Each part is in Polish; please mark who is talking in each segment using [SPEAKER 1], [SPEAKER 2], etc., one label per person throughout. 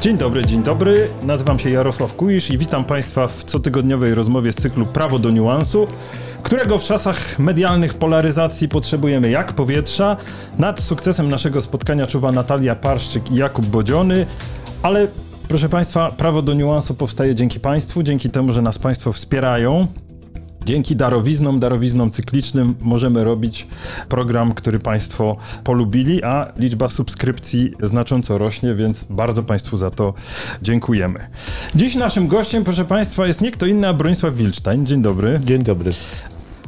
[SPEAKER 1] Dzień dobry, dzień dobry. Nazywam się Jarosław Kujisz i witam Państwa w cotygodniowej rozmowie z cyklu Prawo do niuansu, którego w czasach medialnych polaryzacji potrzebujemy jak powietrza. Nad sukcesem naszego spotkania czuwa Natalia Parszczyk i Jakub Bodziony, ale proszę Państwa, Prawo do niuansu powstaje dzięki Państwu, dzięki temu, że nas Państwo wspierają. Dzięki darowiznom, darowiznom cyklicznym możemy robić program, który Państwo polubili, a liczba subskrypcji znacząco rośnie, więc bardzo Państwu za to dziękujemy. Dziś naszym gościem, proszę Państwa, jest nie kto inny, a Bronisław Wilcztań. Dzień dobry.
[SPEAKER 2] Dzień dobry.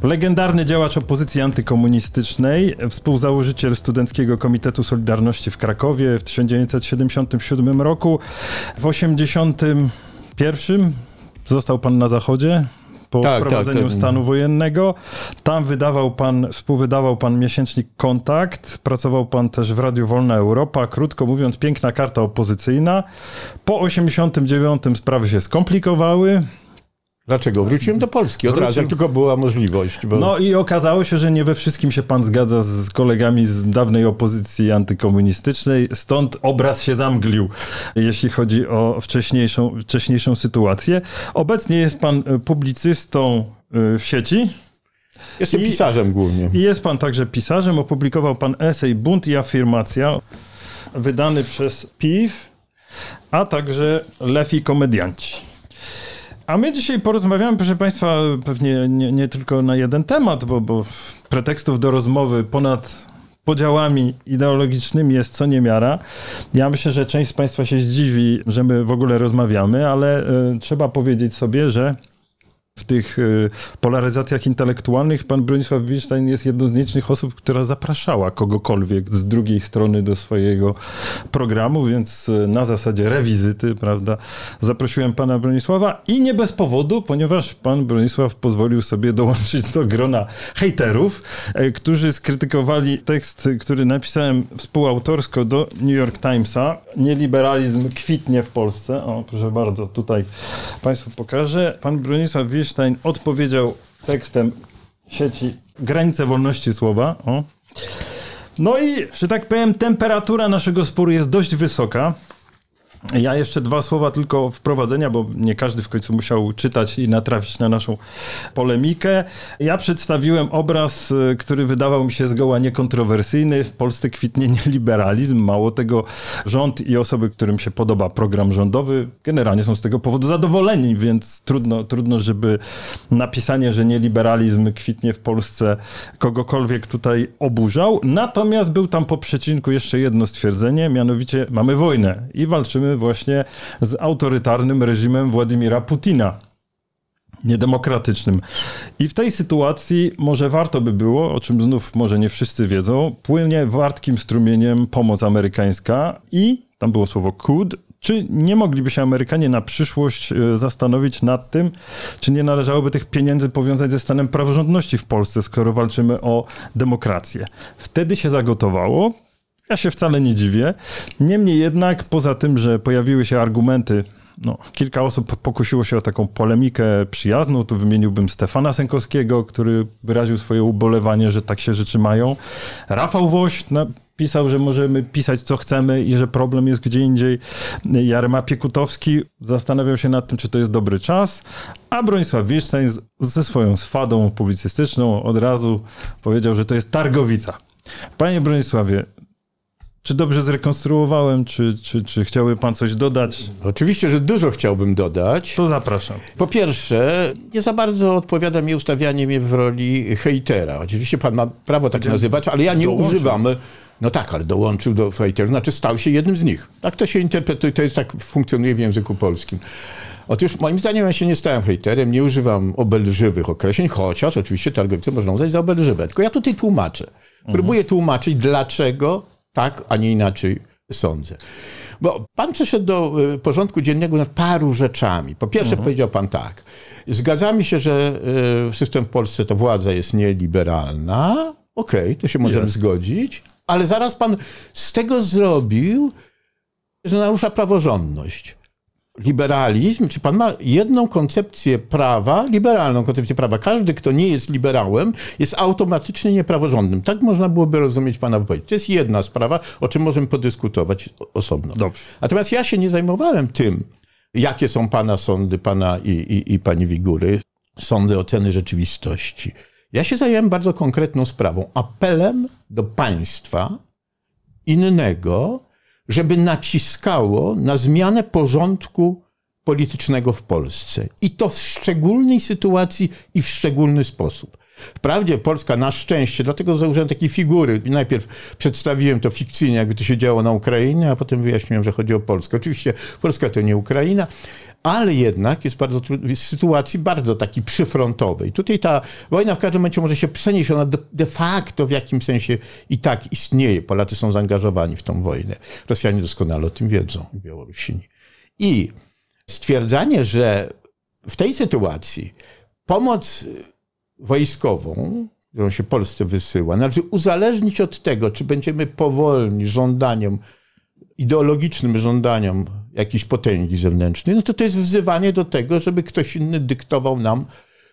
[SPEAKER 1] Legendarny działacz opozycji antykomunistycznej, współzałożyciel Studenckiego Komitetu Solidarności w Krakowie w 1977 roku. W 1981 został pan na Zachodzie, po tak, wprowadzeniu tak, tak. stanu wojennego. Tam wydawał pan, współwydawał pan miesięcznik Kontakt, pracował pan też w Radiu Wolna Europa. Krótko mówiąc, piękna karta opozycyjna. Po 89 sprawy się skomplikowały.
[SPEAKER 2] Dlaczego? Wróciłem do Polski od razu, jak tylko była możliwość.
[SPEAKER 1] Bo... No i okazało się, że nie we wszystkim się pan zgadza z kolegami z dawnej opozycji antykomunistycznej, stąd obraz się zamglił, jeśli chodzi o wcześniejszą, wcześniejszą sytuację. Obecnie jest pan publicystą y, w sieci.
[SPEAKER 2] Jestem I, pisarzem głównie.
[SPEAKER 1] I jest pan także pisarzem. Opublikował pan esej Bunt i afirmacja, wydany przez PIW, a także Lew i komedianci. A my dzisiaj porozmawiamy, proszę Państwa, pewnie nie, nie tylko na jeden temat, bo, bo pretekstów do rozmowy ponad podziałami ideologicznymi jest co niemiara. Ja myślę, że część z Państwa się zdziwi, że my w ogóle rozmawiamy, ale y, trzeba powiedzieć sobie, że w tych y, polaryzacjach intelektualnych pan Bronisław Wilstein jest jedną z nielicznych osób, która zapraszała kogokolwiek z drugiej strony do swojego programu, więc y, na zasadzie rewizyty, prawda, zaprosiłem pana Bronisława i nie bez powodu, ponieważ pan Bronisław pozwolił sobie dołączyć do grona hejterów, y, którzy skrytykowali tekst, który napisałem współautorsko do New York Timesa. Nieliberalizm kwitnie w Polsce. O, proszę bardzo, tutaj państwu pokażę. Pan Bronisław Wilstein Odpowiedział tekstem sieci Granice wolności słowa. O. No i, że tak powiem, temperatura naszego sporu jest dość wysoka. Ja jeszcze dwa słowa tylko wprowadzenia, bo nie każdy w końcu musiał czytać i natrafić na naszą polemikę. Ja przedstawiłem obraz, y, który wydawał mi się zgoła niekontrowersyjny. W Polsce kwitnie liberalizm. Mało tego, rząd i osoby, którym się podoba program rządowy, generalnie są z tego powodu zadowoleni, więc trudno, trudno żeby napisanie, że nieliberalizm kwitnie w Polsce kogokolwiek tutaj oburzał. Natomiast był tam po przecinku jeszcze jedno stwierdzenie, mianowicie mamy wojnę i walczymy właśnie z autorytarnym reżimem Władimira Putina niedemokratycznym. I w tej sytuacji może warto by było, o czym znów może nie wszyscy wiedzą, płynie wartkim strumieniem pomoc amerykańska i tam było słowo could, czy nie mogliby się Amerykanie na przyszłość e, zastanowić nad tym, czy nie należałoby tych pieniędzy powiązać ze stanem praworządności w Polsce, skoro walczymy o demokrację? Wtedy się zagotowało. Ja się wcale nie dziwię. Niemniej jednak, poza tym, że pojawiły się argumenty no, kilka osób pokusiło się o taką polemikę przyjazną. Tu wymieniłbym Stefana Sękowskiego, który wyraził swoje ubolewanie, że tak się rzeczy mają. Rafał Woś napisał, że możemy pisać co chcemy i że problem jest gdzie indziej. Jarema Piekutowski zastanawiał się nad tym, czy to jest dobry czas, a Bronisław Wilczstein ze swoją swadą publicystyczną od razu powiedział, że to jest targowica. Panie Bronisławie, czy dobrze zrekonstruowałem, czy, czy, czy chciałby pan coś dodać?
[SPEAKER 2] Oczywiście, że dużo chciałbym dodać.
[SPEAKER 1] To zapraszam.
[SPEAKER 2] Po pierwsze, nie za bardzo odpowiada mi ustawianie mnie w roli hejtera. Oczywiście pan ma prawo tak nazywać, ale ja nie używam. No tak, ale dołączył do hejterów, znaczy stał się jednym z nich. Tak to się interpretuje, to jest tak funkcjonuje w języku polskim. Otóż moim zdaniem ja się nie stałem hejterem, nie używam obelżywych określeń, chociaż oczywiście targowice można uznać za obelżywe. Tylko ja tutaj tłumaczę. Próbuję tłumaczyć, dlaczego tak, a nie inaczej sądzę. Bo pan przeszedł do y, porządku dziennego nad paru rzeczami. Po pierwsze mhm. powiedział pan tak. Zgadzamy się, że y, system w Polsce to władza jest nieliberalna. Okej, okay, to się możemy jest. zgodzić. Ale zaraz pan z tego zrobił, że narusza praworządność. Liberalizm, czy pan ma jedną koncepcję prawa, liberalną koncepcję prawa. Każdy, kto nie jest liberałem, jest automatycznie niepraworządnym. Tak można byłoby rozumieć pana wypowiedź. To jest jedna sprawa, o czym możemy podyskutować osobno.
[SPEAKER 1] Dobrze.
[SPEAKER 2] Natomiast ja się nie zajmowałem tym, jakie są pana sądy, pana i, i, i pani Wigury, sądy oceny rzeczywistości. Ja się zająłem bardzo konkretną sprawą, apelem do państwa innego, żeby naciskało na zmianę porządku politycznego w Polsce. I to w szczególnej sytuacji i w szczególny sposób. Wprawdzie Polska na szczęście, dlatego założyłem takie figury. Najpierw przedstawiłem to fikcyjnie, jakby to się działo na Ukrainie, a potem wyjaśniłem, że chodzi o Polskę. Oczywiście Polska to nie Ukraina, ale jednak jest bardzo w sytuacji bardzo takiej przyfrontowej. Tutaj ta wojna w każdym momencie może się przenieść, ona de facto w jakimś sensie i tak istnieje. Polacy są zaangażowani w tą wojnę. Rosjanie doskonale o tym wiedzą, Białorusini. I stwierdzanie, że w tej sytuacji pomoc wojskową, którą się Polsce wysyła, należy uzależnić od tego, czy będziemy powolni żądaniom, ideologicznym żądaniom jakiejś potęgi zewnętrznej, no to to jest wzywanie do tego, żeby ktoś inny dyktował nam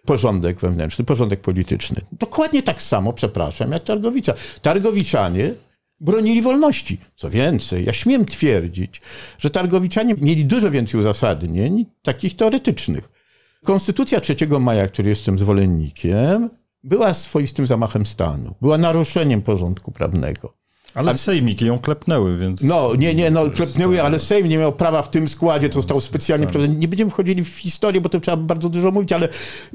[SPEAKER 2] porządek wewnętrzny, porządek polityczny. Dokładnie tak samo, przepraszam, jak Targowica. Targowiczanie bronili wolności. Co więcej, ja śmiem twierdzić, że Targowiczanie mieli dużo więcej uzasadnień, takich teoretycznych. Konstytucja 3 maja, której jestem zwolennikiem, była swoistym zamachem stanu, była naruszeniem porządku prawnego.
[SPEAKER 1] Ale A... sejmiki ją klepnęły, więc...
[SPEAKER 2] No, nie, nie, no klepnęły, ale Sejm nie miał prawa w tym składzie, co został specjalnie... Tak. Nie będziemy wchodzili w historię, bo to trzeba bardzo dużo mówić, ale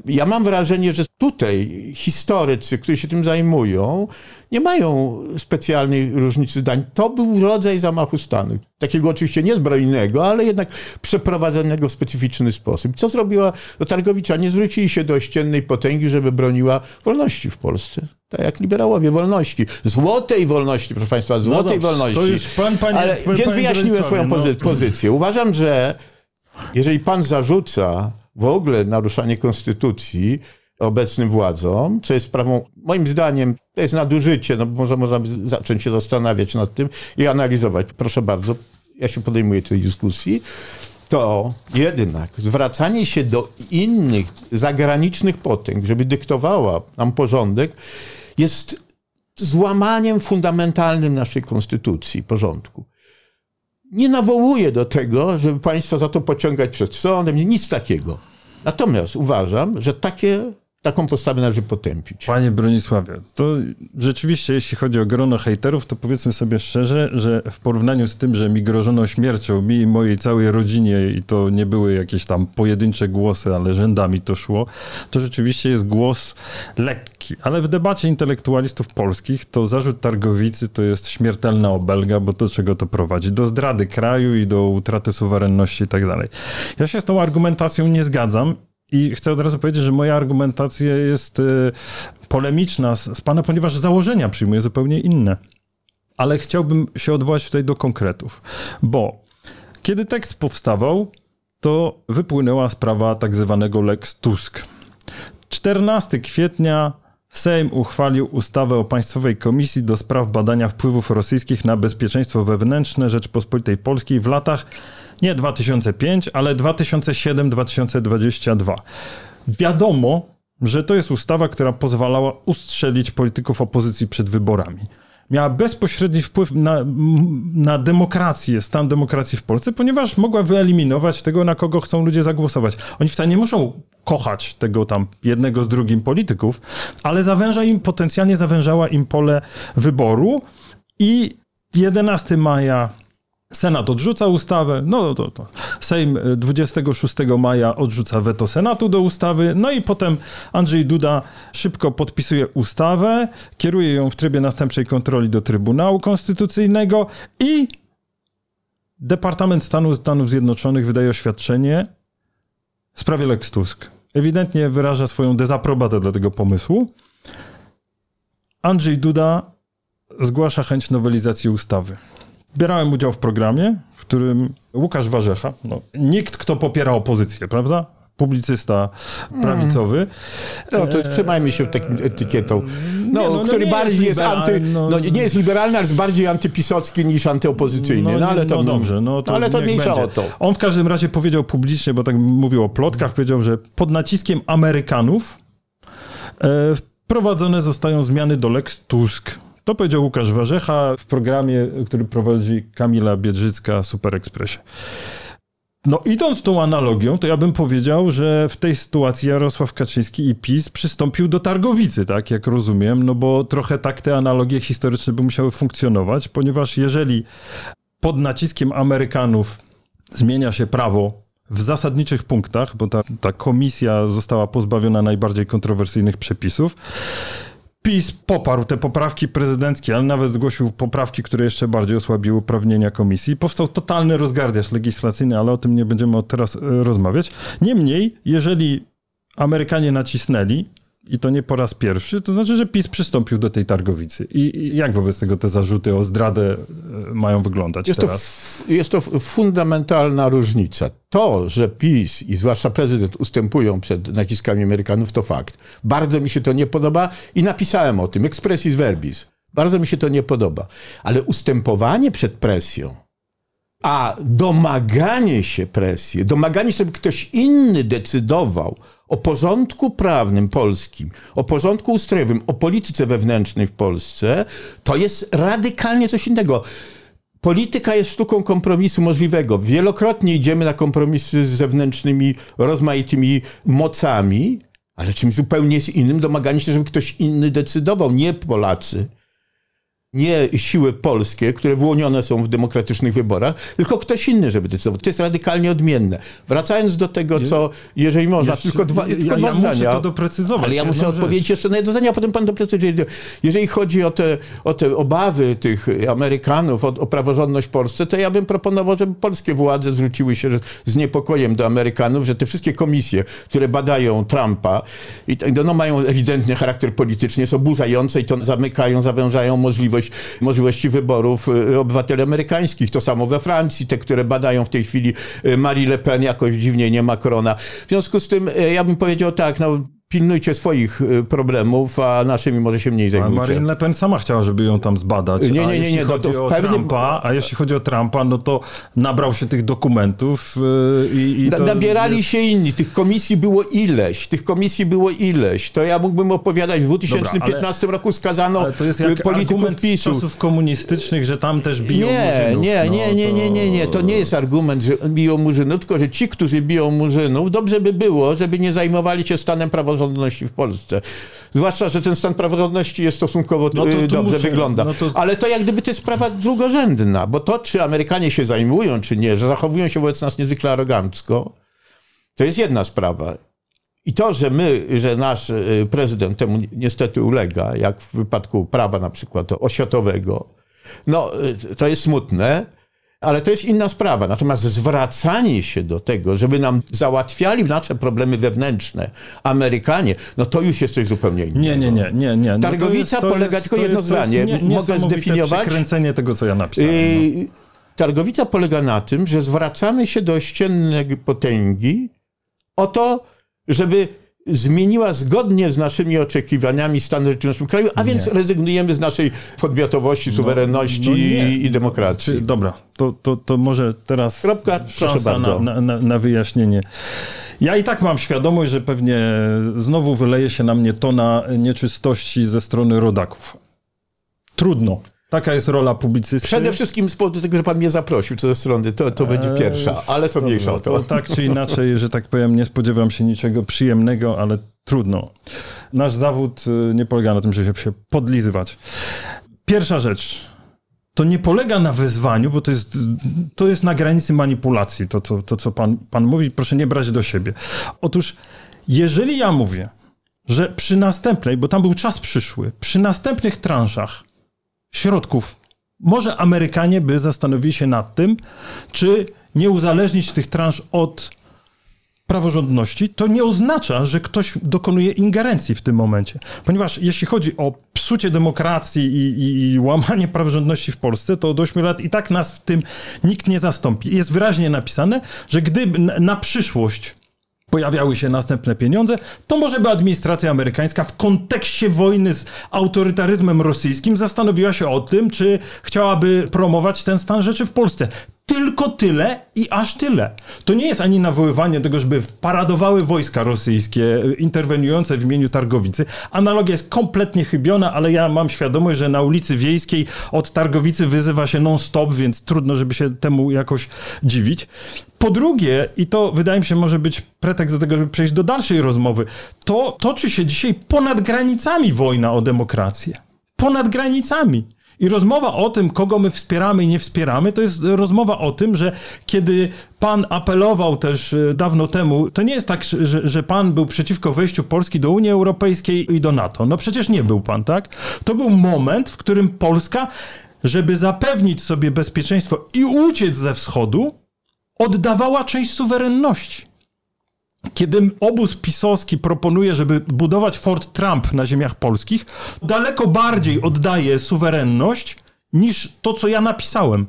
[SPEAKER 2] ja mam wrażenie, że tutaj historycy, którzy się tym zajmują, nie mają specjalnej różnicy zdań. To był rodzaj zamachu stanu. Takiego oczywiście niezbrojnego, ale jednak przeprowadzonego w specyficzny sposób. Co zrobiła no, Targowiczanie? Zwrócili się do ościennej potęgi, żeby broniła wolności w Polsce. Tak jak liberałowie wolności. Złotej wolności, proszę Państwa, złotej no wolności. To
[SPEAKER 1] już pan, panie,
[SPEAKER 2] ale,
[SPEAKER 1] pan,
[SPEAKER 2] więc wyjaśniłem swoją no. pozycję. Uważam, że jeżeli pan zarzuca w ogóle naruszanie konstytucji, obecnym władzom, co jest sprawą, moim zdaniem, to jest nadużycie, no może można zacząć się zastanawiać nad tym i analizować. Proszę bardzo, ja się podejmuję tej dyskusji. To jednak zwracanie się do innych zagranicznych potęg, żeby dyktowała nam porządek, jest złamaniem fundamentalnym naszej konstytucji, porządku. Nie nawołuję do tego, żeby państwa za to pociągać przed sądem, nic takiego. Natomiast uważam, że takie taką postawę należy potępić.
[SPEAKER 1] Panie Bronisławie, to rzeczywiście, jeśli chodzi o grono hejterów, to powiedzmy sobie szczerze, że w porównaniu z tym, że mi grożono śmiercią, mi i mojej całej rodzinie, i to nie były jakieś tam pojedyncze głosy, ale rzędami to szło, to rzeczywiście jest głos lekki. Ale w debacie intelektualistów polskich to zarzut targowicy to jest śmiertelna obelga, bo do czego to prowadzi? Do zdrady kraju i do utraty suwerenności i tak dalej. Ja się z tą argumentacją nie zgadzam i chcę od razu powiedzieć, że moja argumentacja jest y, polemiczna z, z pana, ponieważ założenia przyjmuję zupełnie inne. Ale chciałbym się odwołać tutaj do konkretów, bo kiedy tekst powstawał, to wypłynęła sprawa tak zwanego Lex Tusk. 14 kwietnia Sejm uchwalił ustawę o Państwowej Komisji do spraw badania wpływów rosyjskich na bezpieczeństwo wewnętrzne Rzeczpospolitej Polskiej w latach nie 2005, ale 2007-2022. Wiadomo, że to jest ustawa, która pozwalała ustrzelić polityków opozycji przed wyborami. Miała bezpośredni wpływ na, na demokrację, stan demokracji w Polsce, ponieważ mogła wyeliminować tego, na kogo chcą ludzie zagłosować. Oni wcale nie muszą kochać tego tam jednego z drugim polityków, ale zawęża im, potencjalnie zawężała im pole wyboru i 11 maja Senat odrzuca ustawę, no to, to. Sejm 26 e, maja odrzuca weto Senatu do ustawy, no i potem Andrzej Duda szybko podpisuje ustawę, kieruje ją w trybie następczej kontroli do Trybunału Konstytucyjnego i Departament Stanu Stanów Zjednoczonych wydaje oświadczenie w sprawie Lex Tusk. Ewidentnie wyraża swoją dezaprobatę dla tego pomysłu. Andrzej Duda zgłasza chęć nowelizacji ustawy. Bierałem udział w programie, w którym Łukasz Warzecha, no, nikt, kto popiera opozycję, prawda? publicysta prawicowy.
[SPEAKER 2] No to trzymajmy się takim etykietą, no, nie, no, no który bardziej jest, jest anty, no, no, nie jest liberalny, ale jest bardziej antypisowski niż antyopozycyjny. No, no ale to,
[SPEAKER 1] no dobrze, no to
[SPEAKER 2] ale to mniejsza o to.
[SPEAKER 1] On w każdym razie powiedział publicznie, bo tak mówił o plotkach, powiedział, że pod naciskiem Amerykanów e, wprowadzone zostają zmiany do Lex Tusk. To powiedział Łukasz Warzecha w programie, który prowadzi Kamila Biedrzycka w Super Expressie. No idąc tą analogią, to ja bym powiedział, że w tej sytuacji Jarosław Kaczyński i PiS przystąpił do targowicy, tak jak rozumiem, no bo trochę tak te analogie historyczne by musiały funkcjonować, ponieważ jeżeli pod naciskiem Amerykanów zmienia się prawo w zasadniczych punktach, bo ta, ta komisja została pozbawiona najbardziej kontrowersyjnych przepisów, PiS poparł te poprawki prezydenckie, ale nawet zgłosił poprawki, które jeszcze bardziej osłabiły uprawnienia komisji. Powstał totalny rozgardiaż legislacyjny, ale o tym nie będziemy teraz e, rozmawiać. Niemniej, jeżeli Amerykanie nacisnęli, i to nie po raz pierwszy, to znaczy, że PiS przystąpił do tej targowicy. I jak wobec tego te zarzuty o zdradę e, mają wyglądać
[SPEAKER 2] jest
[SPEAKER 1] teraz?
[SPEAKER 2] To jest to fundamentalna różnica. To, że PiS i zwłaszcza prezydent ustępują przed naciskami Amerykanów, to fakt. Bardzo mi się to nie podoba i napisałem o tym, expressis verbis. Bardzo mi się to nie podoba. Ale ustępowanie przed presją, a domaganie się presji, domaganie się, żeby ktoś inny decydował o porządku prawnym polskim, o porządku ustrojowym, o polityce wewnętrznej w Polsce, to jest radykalnie coś innego. Polityka jest sztuką kompromisu możliwego. Wielokrotnie idziemy na kompromisy z zewnętrznymi, rozmaitymi mocami, ale czymś zupełnie innym domaganie się, żeby ktoś inny decydował, nie Polacy nie siły polskie, które wyłonione są w demokratycznych wyborach, tylko ktoś inny, żeby decydował. To jest radykalnie odmienne. Wracając do tego, co, jeżeli można, jeszcze, tylko dwa,
[SPEAKER 1] ja,
[SPEAKER 2] tylko
[SPEAKER 1] dwa ja
[SPEAKER 2] zdania.
[SPEAKER 1] Muszę to doprecyzować.
[SPEAKER 2] Ale ja muszę odpowiedzieć jeszcze na jedno zdanie, a potem pan doprecyzuje. Jeżeli chodzi o te, o te obawy tych Amerykanów o, o praworządność w Polsce, to ja bym proponował, żeby polskie władze zwróciły się z niepokojem do Amerykanów, że te wszystkie komisje, które badają Trumpa, i, no, mają ewidentny charakter polityczny, są burzające i to zamykają, zawężają możliwość możliwość, możliwości wyborów y, obywateli amerykańskich. To samo we Francji, te, które badają w tej chwili y, Marie Le Pen, jakoś dziwnie nie Macrona. W związku z tym y, ja bym powiedział tak, no pilnujcie swoich y, problemów, a naszymi może się mniej zajmujcie.
[SPEAKER 1] A Marine Le Pen sama chciała, żeby ją tam zbadać. Nie, nie, nie. nie, nie. Chodzi to, o pewnym... Trumpa, a jeśli chodzi o Trumpa, no to nabrał się tych dokumentów y, i, i to
[SPEAKER 2] Nabierali się inni. Tych komisji było ileś. Tych komisji było ileś. To ja mógłbym opowiadać. W 2015 Dobra, ale, roku skazano ale to jest jak polityków PiSu.
[SPEAKER 1] czasów komunistycznych, że tam też biją
[SPEAKER 2] nie,
[SPEAKER 1] murzynów.
[SPEAKER 2] Nie, no, nie, nie, nie, nie, nie. To nie jest argument, że biją murzynów, tylko że ci, którzy biją murzynów, dobrze by było, żeby nie zajmowali się stanem praworządności praworządności w Polsce. Zwłaszcza, że ten stan praworządności jest stosunkowo no to, to dobrze muszę, wygląda. No to... Ale to jak gdyby to jest sprawa drugorzędna, bo to, czy Amerykanie się zajmują, czy nie, że zachowują się wobec nas niezwykle arogancko, to jest jedna sprawa. I to, że my, że nasz y, prezydent temu niestety ulega, jak w wypadku prawa na przykład oświatowego, no y, to jest smutne, ale to jest inna sprawa. Natomiast zwracanie się do tego, żeby nam załatwiali nasze problemy wewnętrzne Amerykanie, no to już jest coś zupełnie innego.
[SPEAKER 1] Nie, nie, nie. nie, nie. No
[SPEAKER 2] Targowica jest, polega, jest, tylko jedno zdanie, nie, mogę zdefiniować.
[SPEAKER 1] przekręcenie tego, co ja napisałem. No.
[SPEAKER 2] Yy, targowica polega na tym, że zwracamy się do ściennej potęgi o to, żeby zmieniła zgodnie z naszymi oczekiwaniami stan rzeczy w naszym kraju, a więc nie. rezygnujemy z naszej podmiotowości, no, suwerenności no i demokracji. Czy,
[SPEAKER 1] dobra, to, to, to może teraz Kropka, szansa na, na, na, na wyjaśnienie. Ja i tak mam świadomość, że pewnie znowu wyleje się na mnie tona nieczystości ze strony rodaków. Trudno. Taka jest rola publicysty.
[SPEAKER 2] Przede wszystkim z powodu tego, że pan mnie zaprosił co ze strony, to, to będzie eee, pierwsza, ale to mniejsza o to.
[SPEAKER 1] to. Tak czy inaczej, że tak powiem, nie spodziewam się niczego przyjemnego, ale trudno. Nasz zawód y, nie polega na tym, żeby się podlizywać. Pierwsza rzecz. To nie polega na wyzwaniu, bo to jest, to jest na granicy manipulacji, to, to, to co pan, pan mówi. Proszę nie brać do siebie. Otóż, jeżeli ja mówię, że przy następnej, bo tam był czas przyszły, przy następnych transzach środków. Może Amerykanie by zastanowili się nad tym, czy nie uzależnić tych transz od praworządności, to nie oznacza, że ktoś dokonuje ingerencji w tym momencie. Ponieważ jeśli chodzi o psucie demokracji i, i, i, łamanie praworządności w Polsce, to od 8 lat i tak nas w tym nikt nie zastąpi. Jest wyraźnie napisane, że gdyby na, na przyszłość pojawiały się następne pieniądze, to może by administracja amerykańska w kontekście wojny z autorytaryzmem rosyjskim zastanowiła się o tym, czy chciałaby promować ten stan rzeczy w Polsce. Tylko tyle i aż tyle. To nie jest ani nawoływanie tego, żeby paradowały wojska rosyjskie interweniujące w imieniu Targowicy. Analogia jest kompletnie chybiona, ale ja mam świadomość, że na ulicy Wiejskiej od Targowicy wyzywa się non-stop, więc trudno, żeby się temu jakoś dziwić. Po drugie, i to wydaje mi się może być pretekst do tego, żeby przejść do dalszej rozmowy, to toczy się dzisiaj ponad granicami wojna o demokrację. Ponad granicami. I rozmowa o tym, kogo my wspieramy i nie wspieramy, to jest rozmowa o tym, że kiedy pan apelował też e, dawno temu, to nie jest tak, że, że pan był przeciwko wejściu Polski do Unii Europejskiej i do NATO. No przecież nie był pan, tak? To był moment, w którym Polska, żeby zapewnić sobie bezpieczeństwo i uciec ze wschodu, oddawała część suwerenności. Kiedy obóz pisowski proponuje, żeby budować Fort Trump na ziemiach polskich, daleko bardziej oddaje suwerenność niż to, co ja napisałem.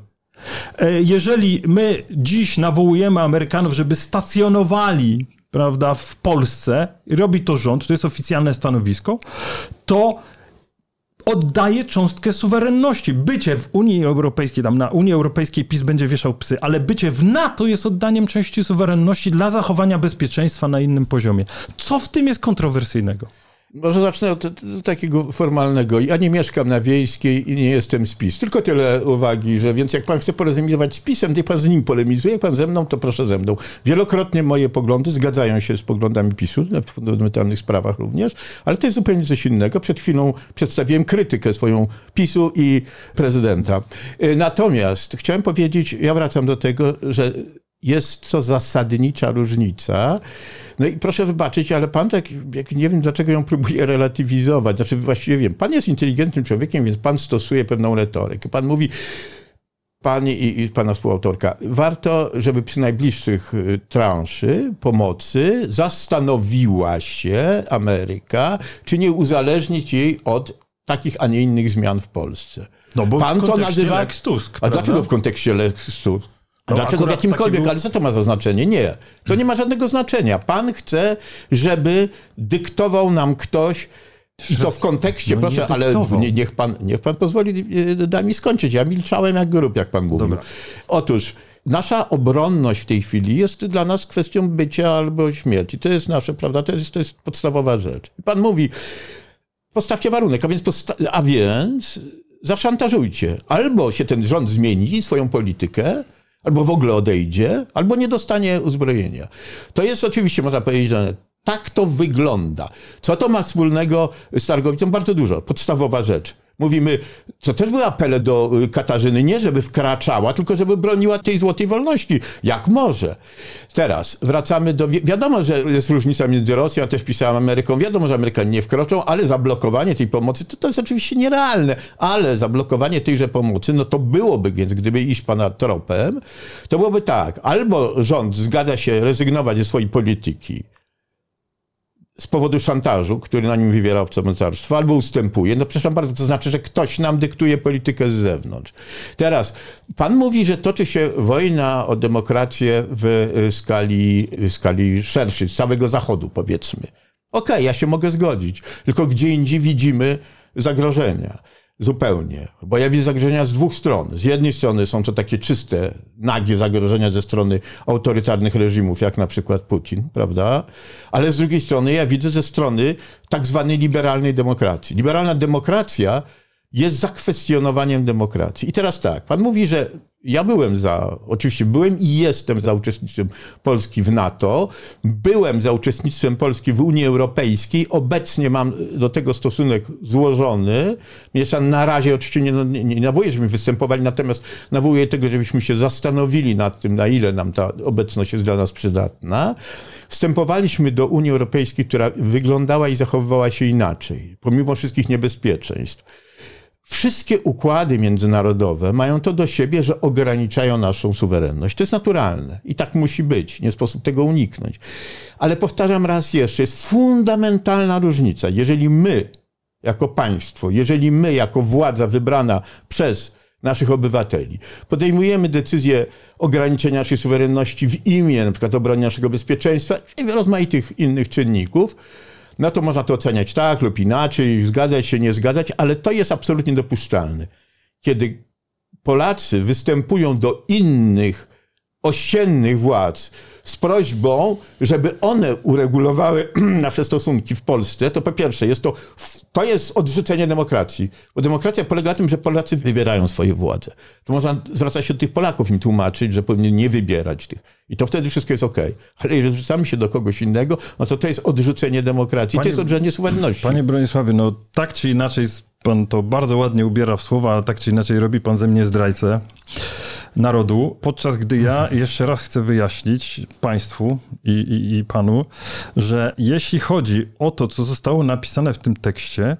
[SPEAKER 1] E, jeżeli my dziś nawołujemy Amerykanów, żeby stacjonowali prawda, w Polsce, robi to rząd, to jest oficjalne stanowisko, to oddaje cząstkę suwerenności. Bycie w Unii Europejskiej, tam na Unii Europejskiej PiS będzie wieszał psy, ale bycie w NATO jest oddaniem części suwerenności dla zachowania bezpieczeństwa na innym poziomie. Co w tym jest kontrowersyjnego?
[SPEAKER 2] Może zacznę od takiego formalnego. Ja nie mieszkam na Wiejskiej i nie jestem z PiS. Tylko tyle uwagi, że więc jak pan chce porozumiewać z PiSem, to pan z nim polemizuje. Jak pan ze mną, to proszę ze mną. Wielokrotnie moje poglądy zgadzają się z poglądami PiSu, w fundamentalnych sprawach również, ale to jest zupełnie coś innego. Przed chwilą przedstawiłem krytykę swoją PiSu i prezydenta. Natomiast chciałem powiedzieć, ja wracam do tego, że jest to zasadnicza różnica. No i proszę wybaczyć, ale pan tak, jak nie wiem dlaczego ją próbuje relatywizować. Znaczy właściwie wiem, pan jest inteligentnym człowiekiem, więc pan stosuje pewną retorykę. Pan mówi, pani i, i, pana współautorka, warto, żeby przy najbliższych y, transzy pomocy zastanowiła się Ameryka, czy nie uzależnić jej od takich, a nie innych zmian w Polsce.
[SPEAKER 1] No bo pan to nazywa. Lex Tusk,
[SPEAKER 2] a dlaczego w kontekście Lex Tusk? No, Dlaczego w jakimkolwiek, był... ale co to ma za znaczenie? Nie. To nie ma żadnego znaczenia. Pan chce, żeby dyktował nam ktoś, i to w kontekście, no proszę, ale nie, niech, pan, niech pan pozwoli, e, da mi skończyć. Ja milczałem jak grób, jak pan mówił. Dobra. Otóż nasza obronność w tej chwili jest dla nas kwestią bycia albo śmierci. To jest nasze, prawda, to jest, to jest podstawowa rzecz. Pan mówi, postawcie warunek, a więc, a więc zaszantażujcie. Albo się ten rząd zmieni, swoją politykę, albo w ogóle odejdzie, albo nie dostanie uzbrojenia. To jest oczywiście, można powiedzieć, że tak to wygląda. Co to ma wspólnego z Targowicą? Bardzo dużo. Podstawowa rzecz. Mówimy, to też były apele do y, Katarzyny, nie żeby wkraczała, tylko żeby broniła tej złotej wolności, jak może. Teraz wracamy do. Wi wiadomo, że jest różnica między Rosją, a też pisałem Ameryką. Wiadomo, że Amerykanie nie wkroczą, ale zablokowanie tej pomocy to, to jest oczywiście nierealne. Ale zablokowanie tejże pomocy, no to byłoby, więc gdyby iść pana tropem, to byłoby tak. Albo rząd zgadza się rezygnować ze swojej polityki, z powodu szantażu, który na nim wywiera obcomocarstwo, albo ustępuje. No przepraszam bardzo, to znaczy, że ktoś nam dyktuje politykę z zewnątrz. Teraz, pan mówi, że toczy się wojna o demokrację w y, skali, y, skali szerszej, z całego Zachodu, powiedzmy. Okej, okay, ja się mogę zgodzić, tylko gdzie indziej widzimy zagrożenia. Zupełnie. Bo ja widzę zagrożenia z dwóch stron. Z jednej strony są to takie czyste, nagie zagrożenia ze strony autorytarnych reżimów, jak na przykład Putin, prawda? Ale z drugiej strony ja widzę ze strony tak zwanej liberalnej demokracji. Liberalna demokracja jest zakwestionowaniem demokracji. I teraz tak, pan mówi, że ja byłem za, oczywiście byłem i jestem za uczestnictwem Polski w NATO, byłem za uczestnictwem Polski w Unii Europejskiej, obecnie mam do tego stosunek złożony. Jeszcze na razie oczywiście nie, nie, nie nawołuję, żebyśmy występowali, natomiast nawołuję tego, żebyśmy się zastanowili nad tym, na ile nam ta obecność jest dla nas przydatna. Wstępowaliśmy do Unii Europejskiej, która wyglądała i zachowywała się inaczej, pomimo wszystkich niebezpieczeństw Wszystkie układy międzynarodowe mają to do siebie, że ograniczają naszą suwerenność. To jest naturalne i tak musi być, nie sposób tego uniknąć. Ale powtarzam raz jeszcze, jest fundamentalna różnica. Jeżeli my, jako państwo, jeżeli my, jako władza wybrana przez naszych obywateli. Podejmujemy decyzję ograniczenia naszej suwerenności w imię np. obrony naszego bezpieczeństwa i rozmaitych innych czynników, no to można to oceniać tak lub inaczej, zgadzać się, nie zgadzać, ale to jest absolutnie dopuszczalne. Kiedy Polacy występują do innych ościennych władz z prośbą, żeby one uregulowały nasze stosunki w Polsce, to po pierwsze jest to, to jest odrzucenie demokracji. Bo demokracja polega na tym, że Polacy wybierają swoje władze. To można zwracać się do tych Polaków, im tłumaczyć, że powinni nie wybierać tych. I to wtedy wszystko jest ok. Ale jeżeli zwracamy się do kogoś innego, no to to jest odrzucenie demokracji. Panie, to jest odrzucenie suwerenności.
[SPEAKER 1] Panie Bronisławie, no tak czy inaczej pan to bardzo ładnie ubiera w słowa, ale tak czy inaczej robi pan ze mnie zdrajcę narodu, podczas gdy ja jeszcze raz chcę wyjaśnić Państwu i, i, i, Panu, że jeśli chodzi o to, co zostało napisane w tym tekście,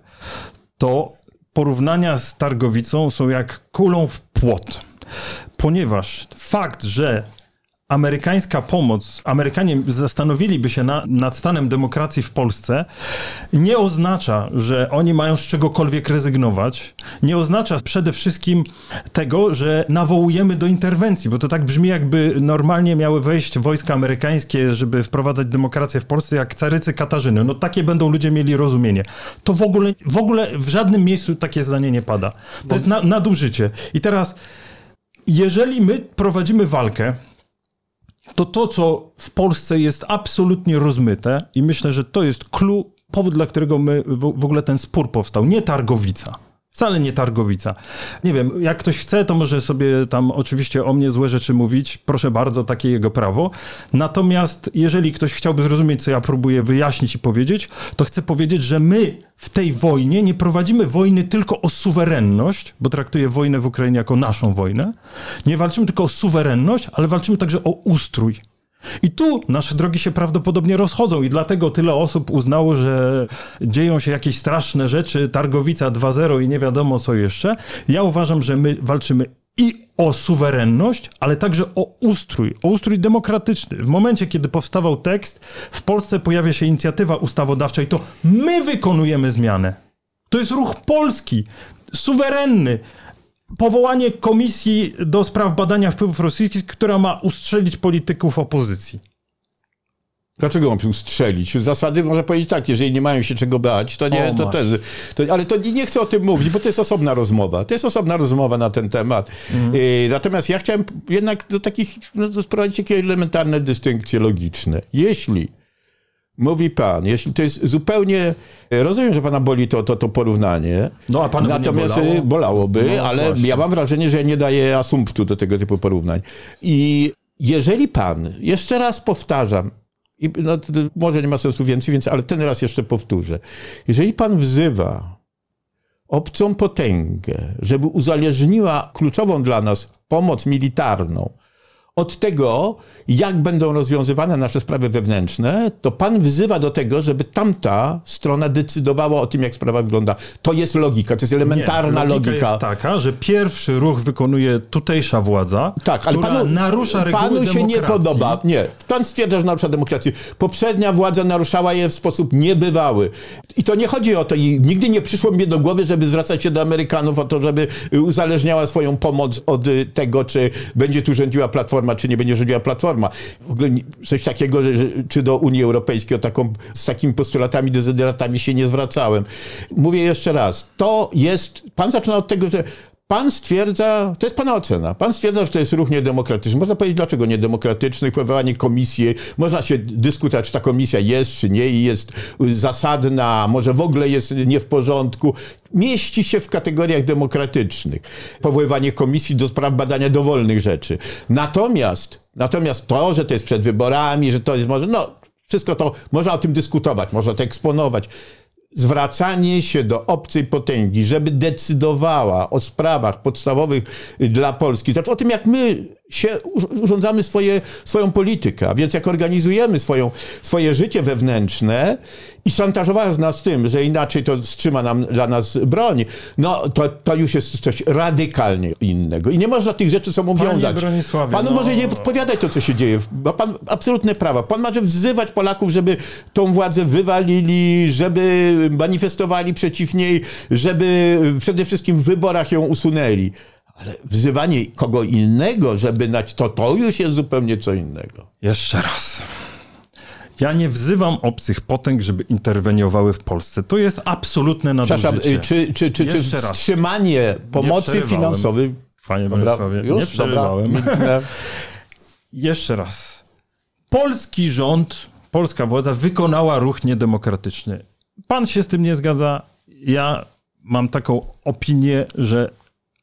[SPEAKER 1] to porównania z Targowicą są jak kulą w płot. Ponieważ fakt, że amerykańska pomoc, Amerykanie zastanowiliby się na, nad stanem demokracji w Polsce, nie oznacza, że oni mają z czegokolwiek rezygnować. Nie oznacza przede wszystkim tego, że nawołujemy do interwencji, bo to tak brzmi, jakby normalnie miały wejść wojska amerykańskie, żeby wprowadzać demokrację w Polsce, jak carycy Katarzyny. No takie będą ludzie mieli rozumienie. To w ogóle w, ogóle w żadnym miejscu takie zdanie nie pada. To jest na, nadużycie. I teraz, jeżeli my prowadzimy walkę, to to, co w Polsce jest absolutnie rozmyte i myślę, że to jest clue, powód, dla którego my, w ogóle ten spór powstał. Nie Targowica. Wcale nie Targowica. Nie wiem, jak ktoś chce, to może sobie tam oczywiście o mnie złe rzeczy mówić. Proszę bardzo, takie jego prawo. Natomiast jeżeli ktoś chciałby zrozumieć, co ja próbuję wyjaśnić i powiedzieć, to chcę powiedzieć, że my w tej wojnie nie prowadzimy wojny tylko o suwerenność, bo traktuję wojnę w Ukrainie jako naszą wojnę. Nie walczymy tylko o suwerenność, ale walczymy także o ustrój i tu nasze drogi się prawdopodobnie rozchodzą i dlatego tyle osób uznało, że dzieją się jakieś straszne rzeczy, Targowica 2.0 i nie wiadomo co jeszcze. Ja uważam, że my walczymy i o suwerenność, ale także o ustrój, o ustrój demokratyczny. W momencie, kiedy powstawał tekst, w Polsce pojawia się inicjatywa ustawodawcza i to my wykonujemy zmianę. To jest ruch polski, suwerenny powołanie komisji do spraw badania wpływów rosyjskich, która ma ustrzelić polityków opozycji.
[SPEAKER 2] Dlaczego mam się ustrzelić? Z zasady można powiedzieć tak, jeżeli nie mają się czego bać, to nie, o, to też. To, ale to nie chcę o tym mówić, bo to jest osobna rozmowa. To jest osobna rozmowa na ten temat. Mhm. Natomiast ja chciałem jednak do takich, no, sprowadzić takie elementarne dystynkcje logiczne. Jeśli Mówi pan, jeśli to jest zupełnie. Rozumiem, że pana boli to, to, to porównanie. No, a pan Natomiast bolało? bolałoby, no, ale właśnie. ja mam wrażenie, że nie daje asumptu do tego typu porównań. I jeżeli pan, jeszcze raz powtarzam, i no, może nie ma sensu więcej, więc, ale ten raz jeszcze powtórzę. Jeżeli pan wzywa obcą potęgę, żeby uzależniła kluczową dla nas pomoc militarną od tego, jak będą rozwiązywane nasze sprawy wewnętrzne, to pan wzywa do tego, żeby tamta strona decydowała o tym, jak sprawa wygląda. To jest logika, to jest elementarna
[SPEAKER 1] Nie, logika.
[SPEAKER 2] logika
[SPEAKER 1] jest taka, że pierwszy ruch wykonuje tutejsza władza, tak, ale panu, narusza reguły Panu się
[SPEAKER 2] nie podoba. Nie. Pan stwierdza, że narusza demokrację. Poprzednia władza naruszała je w sposób niebywały. I to nie chodzi o to. I nigdy nie przyszło mi do głowy, żeby zwracać się do Amerykanów o to, żeby uzależniała swoją pomoc od tego, czy będzie tu rządziła Platforma, czy nie będzie rządziła Platforma Platforma. W ogóle coś takiego, że, czy do Unii Europejskiej o taką, z takimi postulatami, dezyderatami się nie zwracałem. Mówię jeszcze raz, to jest, pan zaczyna od tego, że Pan stwierdza, to jest pana ocena, pan stwierdza, że to jest ruch niedemokratyczny. Można powiedzieć, dlaczego niedemokratyczny, powołanie komisji, można się dyskutować, czy ta komisja jest, czy nie, i jest zasadna, może w ogóle jest nie w porządku. Mieści się w kategoriach demokratycznych. Powoływanie komisji do spraw badania dowolnych rzeczy. Natomiast, natomiast to, że to jest przed wyborami, że to jest może, no, wszystko to, można o tym dyskutować, można to eksponować zwracanie się do obcej potęgi, żeby decydowała o sprawach podstawowych dla Polski, znaczy o tym, jak my się urządzamy swoje, swoją politykę, a więc jak organizujemy swoją, swoje życie wewnętrzne i szantażowała nas tym, że inaczej to wstrzyma nam dla nas broń, no to, to już jest coś radykalnie innego. I nie można tych rzeczy sobą Panie wiązać. Panu no... może nie odpowiadać to, co się dzieje. Ma pan absolutne prawa. Pan może wzywać Polaków, żeby tą władzę wywalili, żeby manifestowali przeciw niej, żeby przede wszystkim w wyborach ją usunęli Ale wzywanie kogo innego, żeby nać to, to już jest zupełnie co innego.
[SPEAKER 1] Jeszcze raz. Ja nie wzywam obcych potęg, żeby interweniowały w Polsce. To jest absolutne nadużycie.
[SPEAKER 2] Przepraszam, czy, czy, czy, czy wstrzymanie pomocy finansowej...
[SPEAKER 1] Panie Bronisławie, już? nie przerywałem. Dobra. Jeszcze raz. Polski rząd, polska władza wykonała ruch niedemokratyczny. Pan się z tym nie zgadza. Ja mam taką opinię, że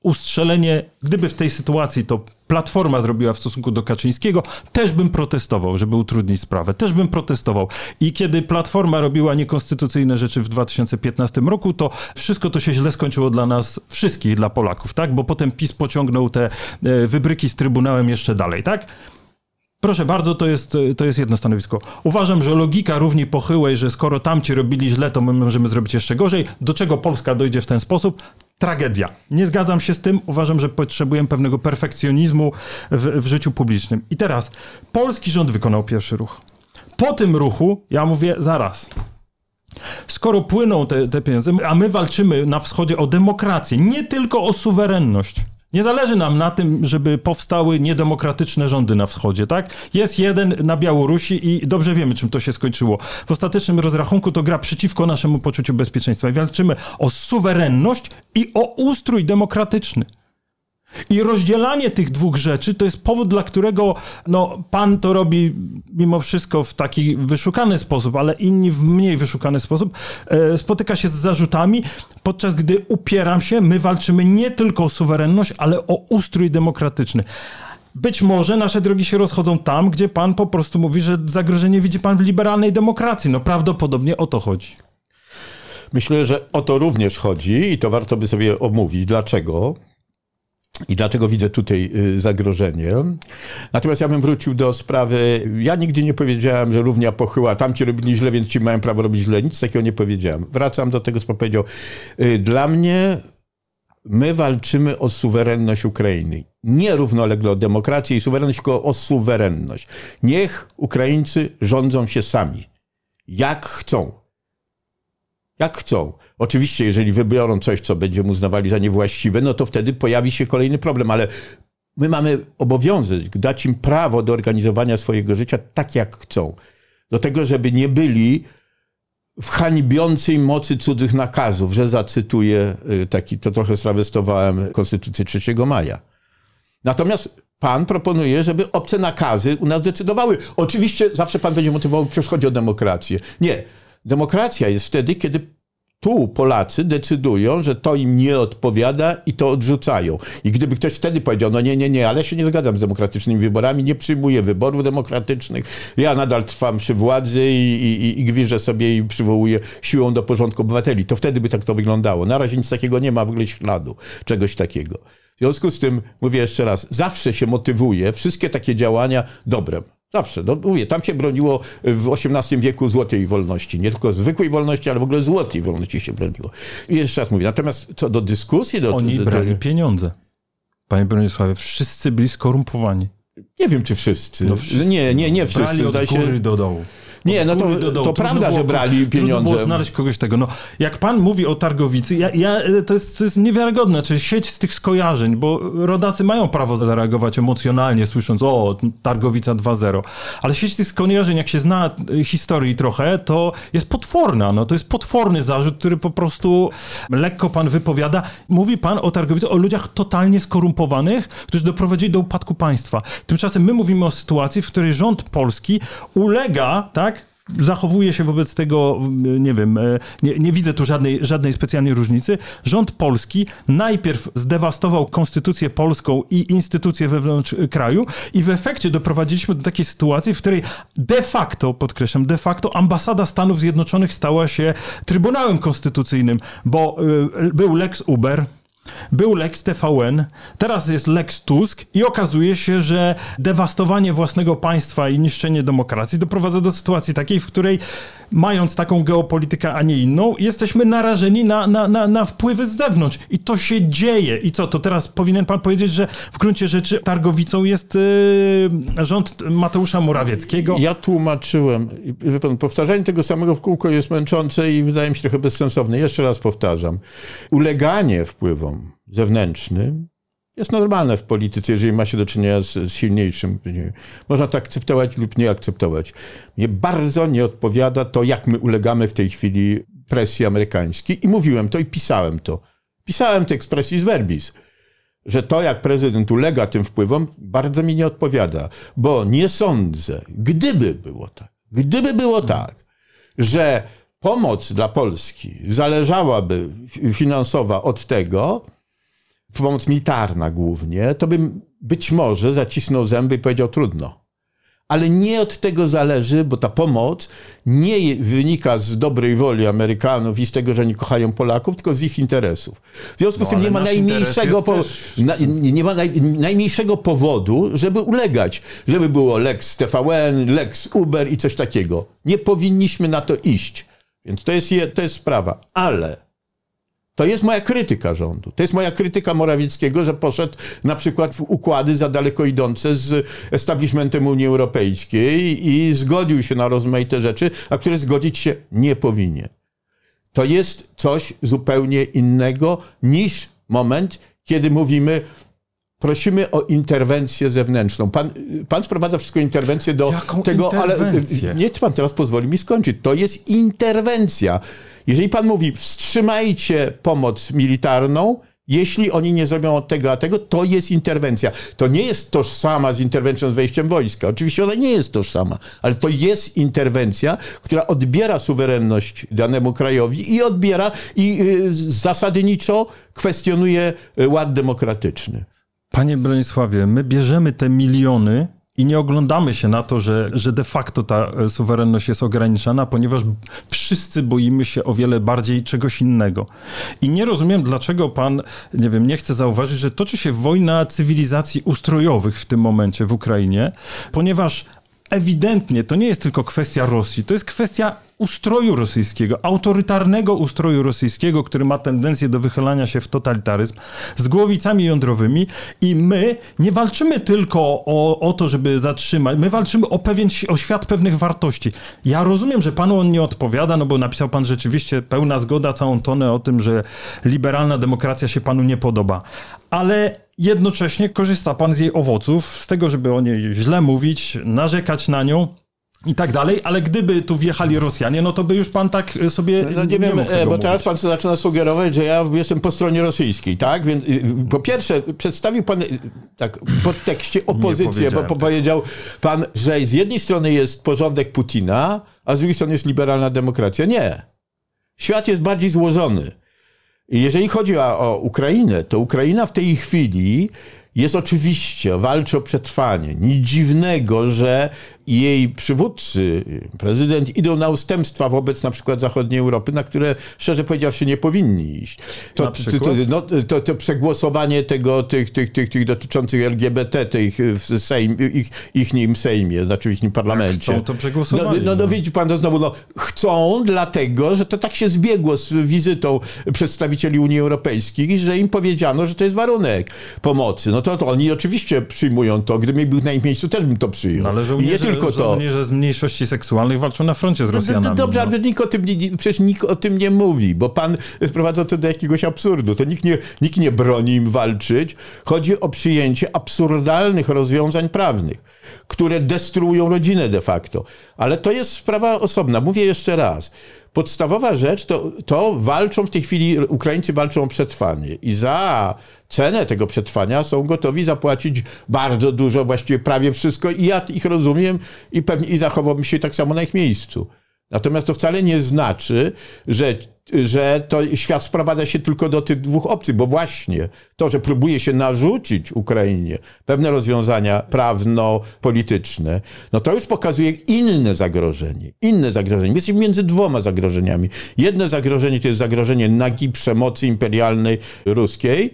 [SPEAKER 1] ustrzelenie, gdyby w tej sytuacji to Platforma zrobiła w stosunku do Kaczyńskiego, też bym protestował, żeby utrudnić sprawę. Też bym protestował. I kiedy Platforma robiła niekonstytucyjne rzeczy w 2015 roku, to wszystko to się źle skończyło dla nas wszystkich, dla Polaków, tak? Bo potem PiS pociągnął te e, wybryki z Trybunałem jeszcze dalej, tak? Proszę bardzo, to jest, to jest jedno stanowisko. Uważam, że logika równi pochyłej, że skoro tamci robili źle, to my możemy zrobić jeszcze gorzej. Do czego Polska dojdzie w ten sposób? Tragedia. Nie zgadzam się z tym. Uważam, że potrzebujemy pewnego perfekcjonizmu w, w życiu publicznym. I teraz, polski rząd wykonał pierwszy ruch. Po tym ruchu, ja mówię, zaraz. Skoro płyną te, te pieniądze, a my walczymy na wschodzie o demokrację, nie tylko o suwerenność, nie zależy nam na tym, żeby powstały niedemokratyczne rządy na wschodzie, tak? Jest jeden na Białorusi i dobrze wiemy, czym to się skończyło. W ostatecznym rozrachunku to gra przeciwko naszemu poczuciu bezpieczeństwa. Walczymy o suwerenność i o ustrój demokratyczny. I rozdzielanie tych dwóch rzeczy to jest powód, dla którego no, pan to robi mimo wszystko w taki wyszukany sposób, ale inni w mniej wyszukany sposób. E, spotyka się z zarzutami, podczas gdy upieram się, my walczymy nie tylko o suwerenność, ale o ustrój demokratyczny. Być może nasze drogi się rozchodzą tam, gdzie pan po prostu mówi, że zagrożenie widzi pan w liberalnej demokracji. No prawdopodobnie o to chodzi.
[SPEAKER 2] Myślę, że o to również chodzi i to warto by sobie omówić. Dlaczego? I dlatego widzę tutaj y, zagrożenie. Natomiast ja bym wrócił do sprawy. Ja nigdy nie powiedziałem, że równia pochyła, tamci robili źle, więc ci mają prawo robić źle. Nic takiego nie powiedziałem. Wracam do tego, co powiedział. Y, dla mnie my walczymy o suwerenność Ukrainy. Nie równolegle o demokrację i suwerenność, tylko o suwerenność. Niech Ukraińcy rządzą się sami. Jak chcą. Jak chcą. Oczywiście, jeżeli wybiorą coś, co będziemy uznawali za niewłaściwe, no to wtedy pojawi się kolejny problem, ale my mamy obowiązek dać im prawo do organizowania swojego życia tak, jak chcą. Do tego, żeby nie byli w hańbiącej mocy cudzych nakazów, że zacytuję y, taki, to trochę strawestowałem Konstytucję 3 maja. Natomiast pan proponuje, żeby obce nakazy u nas decydowały. Oczywiście zawsze pan będzie motywował, przecież chodzi o demokrację. Nie. Demokracja jest wtedy, kiedy tu Polacy decydują, że to im nie odpowiada i to odrzucają. I gdyby ktoś wtedy powiedział, no nie, nie, nie, ale się nie zgadzam z demokratycznymi wyborami, nie przyjmuję wyborów demokratycznych, ja nadal trwam przy władzy i, i, i gwiżę sobie i przywołuję siłą do porządku obywateli, to wtedy by tak to wyglądało. Na razie nic takiego nie ma, w ogóle śladu czegoś takiego. W związku z tym, mówię jeszcze raz, zawsze się motywuje wszystkie takie działania dobrem. Zawsze. No, mówię, tam się broniło w XVIII wieku złotej wolności. Nie tylko zwykłej wolności, ale w ogóle złotej wolności się broniło. I jeszcze raz mówię. Natomiast co do dyskusji... Do,
[SPEAKER 1] Oni
[SPEAKER 2] do,
[SPEAKER 1] do, brali pieniądze. Panie Bronisławie, wszyscy byli skorumpowani.
[SPEAKER 2] Nie wiem, czy wszyscy. No wszyscy. Nie, nie, nie wszyscy.
[SPEAKER 1] Brali od góry się... do dołu.
[SPEAKER 2] Nie, no to, to prawda, było, że brali pieniądze.
[SPEAKER 1] było znaleźć kogoś tego. No, jak pan mówi o Targowicy, ja, ja, to, jest, to jest niewiarygodne, czyli sieć z tych skojarzeń, bo rodacy mają prawo zareagować emocjonalnie, słysząc o, Targowica 2.0, ale sieć tych skojarzeń, jak się zna historii trochę, to jest potworna. No, to jest potworny zarzut, który po prostu lekko pan wypowiada. Mówi pan o Targowicy, o ludziach totalnie skorumpowanych, którzy doprowadzili do upadku państwa. Tymczasem my mówimy o sytuacji, w której rząd polski ulega, tak, zachowuje się wobec tego, nie wiem, e, nie, nie, widzę tu żadnej, żadnej specjalnej różnicy. Rząd polski najpierw zdewastował konstytucję polską i instytucje wewnątrz kraju i w efekcie doprowadziliśmy do takiej sytuacji, w której de facto, podkreślam, de facto ambasada Stanów Zjednoczonych stała się Trybunałem Konstytucyjnym, bo y, był Lex Uber, był Lex TVN, teraz jest Lex Tusk i okazuje się, że dewastowanie własnego państwa i niszczenie demokracji doprowadza do sytuacji takiej, w której mając taką geopolitykę, a nie inną, jesteśmy narażeni na, na, na, na wpływy z zewnątrz. I to się dzieje. I co, to teraz powinien pan powiedzieć, że w gruncie rzeczy targowicą jest yy, rząd Mateusza Morawieckiego?
[SPEAKER 2] Ja tłumaczyłem. Wie pan, powtarzanie tego samego w kółko jest męczące i wydaje mi się trochę bezsensowne. Jeszcze raz powtarzam. Uleganie wpływom zewnętrznym jest normalne w polityce, jeżeli ma się do czynienia z, z silniejszym. Można to akceptować lub nie akceptować. Mnie bardzo nie odpowiada to, jak my ulegamy w tej chwili presji amerykańskiej. I mówiłem to i pisałem to. Pisałem to expressis verbis, że to, jak prezydent ulega tym wpływom, bardzo mi nie odpowiada, bo nie sądzę, gdyby było tak, gdyby było tak, że pomoc dla Polski zależałaby finansowa od tego, pomoc militarna głównie, to bym być może zacisnął zęby i powiedział trudno. Ale nie od tego zależy, bo ta pomoc nie wynika z dobrej woli Amerykanów i z tego, że oni kochają Polaków, tylko z ich interesów. W związku no, z tym nie ma najmniejszego, po, na, nie ma naj, najmniejszego powodu, żeby ulegać, żeby było Lex TVN, Lex Uber i coś takiego. Nie powinniśmy na to iść. Więc to jest, to jest sprawa. Ale to jest moja krytyka rządu. To jest moja krytyka Morawieckiego, że poszedł na przykład w układy za daleko idące z establishmentem Unii Europejskiej i zgodził się na rozmaite rzeczy, a które zgodzić się nie powinien. To jest coś zupełnie innego niż moment, kiedy mówimy, prosimy o interwencję zewnętrzną. Pan, pan sprowadza wszystko interwencję do
[SPEAKER 1] Jaką
[SPEAKER 2] tego,
[SPEAKER 1] interwencję?
[SPEAKER 2] ale nie pan teraz pozwoli mi skończyć. To jest interwencja. Jeżeli pan mówi, wstrzymajcie pomoc militarną, jeśli oni nie zrobią tego a tego, to jest interwencja. To nie jest tożsama z interwencją z wejściem wojska. Oczywiście ona nie jest tożsama, ale to jest interwencja, która odbiera suwerenność danemu krajowi i odbiera i y, zasadniczo kwestionuje y, ład demokratyczny.
[SPEAKER 1] Panie Bronisławie, my bierzemy te miliony i nie oglądamy się na to, że, że de facto ta e, suwerenność jest ograniczana, ponieważ wszyscy boimy się o wiele bardziej czegoś innego. I nie rozumiem, dlaczego pan, nie wiem, nie chce zauważyć, że toczy się wojna cywilizacji ustrojowych w tym momencie w Ukrainie, ponieważ ewidentnie to nie jest tylko kwestia Rosji, to jest kwestia ustroju rosyjskiego, autorytarnego ustroju rosyjskiego, który ma tendencję do wychylania się w totalitaryzm, z głowicami jądrowymi i my nie walczymy tylko o, o to, żeby zatrzymać, my walczymy o pewien, o świat pewnych wartości. Ja rozumiem, że panu on nie odpowiada, no bo napisał pan rzeczywiście pełna zgoda, całą tonę o tym, że liberalna demokracja się panu nie podoba, ale jednocześnie korzysta pan z jej owoców, z tego, żeby o niej źle mówić, narzekać na nią i tak dalej, ale gdyby tu wjechali Rosjanie, no to by już pan tak sobie.
[SPEAKER 2] No, no nie, nie wiem, bo mówić. teraz pan zaczyna sugerować, że ja jestem po stronie rosyjskiej, tak? Więc y, po pierwsze, przedstawił pan y, tak w podtekście opozycję, bo tak. powiedział pan, że z jednej strony jest porządek Putina, a z drugiej strony jest liberalna demokracja. Nie. Świat jest bardziej złożony. Jeżeli chodzi o, o Ukrainę, to Ukraina w tej chwili jest oczywiście, walczy o przetrwanie. Nic dziwnego, że jej przywódcy, prezydent, idą na ustępstwa wobec na przykład zachodniej Europy, na które szczerze powiedziawszy nie powinni iść. To, to, no, to, to, przegłosowanie tego, tych, tych, tych, tych dotyczących LGBT tych w Sejm, ich, ich nim Sejmie, znaczy w ich parlamencie.
[SPEAKER 1] Chcą to przegłosowanie.
[SPEAKER 2] No, no, no widzi pan to znowu, no, chcą dlatego, że to tak się zbiegło z wizytą przedstawicieli Unii Europejskiej, że im powiedziano, że to jest warunek pomocy. No to, to oni oczywiście przyjmują to. Gdybym był na ich miejscu, też bym to przyjął. No,
[SPEAKER 1] ale tylko to. Żołnierze z mniejszości seksualnych walczą na froncie z Rosjanami.
[SPEAKER 2] Dobrze, no. ale nikt o tym nie, przecież nikt o tym nie mówi, bo pan sprowadza to do jakiegoś absurdu. To nikt nie, nikt nie broni im walczyć. Chodzi o przyjęcie absurdalnych rozwiązań prawnych, które destruują rodzinę de facto. Ale to jest sprawa osobna. Mówię jeszcze raz podstawowa rzecz to, to walczą w tej chwili, Ukraińcy walczą o przetrwanie i za cenę tego przetrwania są gotowi zapłacić bardzo dużo, właściwie prawie wszystko i ja ich rozumiem i pewnie i zachowałbym się tak samo na ich miejscu. Natomiast to wcale nie znaczy, że, że to świat sprowadza się tylko do tych dwóch opcji, bo właśnie to, że próbuje się narzucić Ukrainie pewne rozwiązania prawno-polityczne, no to już pokazuje inne zagrożenie. Inne zagrożenie. Jesteśmy między dwoma zagrożeniami. Jedno zagrożenie to jest zagrożenie nagiej przemocy imperialnej ruskiej,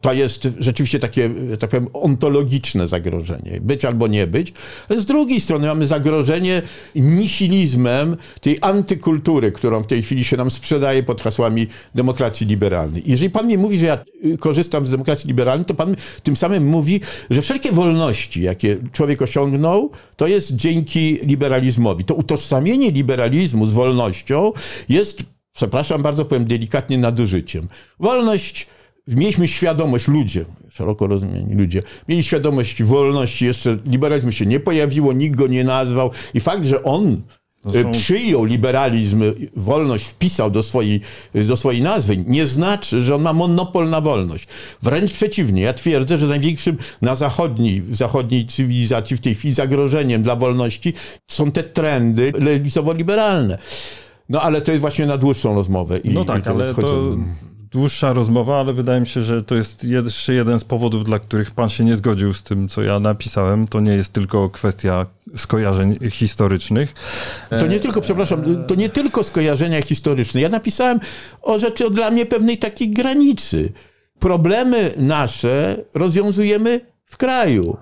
[SPEAKER 2] to jest rzeczywiście takie, tak powiem, ontologiczne zagrożenie. Być albo nie być. Ale z drugiej strony mamy zagrożenie nihilizmem tej antykultury, którą w tej chwili się nam sprzedaje pod hasłami demokracji liberalnej. Jeżeli pan mi mówi, że ja y, korzystam z demokracji liberalnej, to pan tym samym mówi, że wszelkie wolności, jakie człowiek osiągnął, to jest dzięki liberalizmowi. To utożsamienie liberalizmu z wolnością jest, przepraszam bardzo, powiem delikatnie, nadużyciem. Wolność mieliśmy świadomość, ludzie, szeroko rozumieni ludzie, mieli świadomość wolności, jeszcze liberalizmu się nie pojawiło, nikt go nie nazwał i fakt, że on są... przyjął liberalizm, wolność wpisał do swojej, do swojej nazwy, nie znaczy, że on ma monopol na wolność. Wręcz przeciwnie, ja twierdzę, że największym na zachodniej, zachodniej cywilizacji w tej chwili zagrożeniem dla wolności są te trendy lewicowo-liberalne. No ale to jest właśnie na dłuższą rozmowę.
[SPEAKER 1] I, no tak, ale to dłuższa rozmowa, ale wydaje mi się, że to jest jeszcze jeden z powodów, dla których pan się nie zgodził z tym, co ja napisałem. To nie jest tylko kwestia skojarzeń historycznych.
[SPEAKER 2] To nie tylko, przepraszam, to nie tylko skojarzenia historyczne. Ja napisałem o rzeczy dla mnie pewnej takiej granicy. Problemy nasze rozwiązujemy w kraju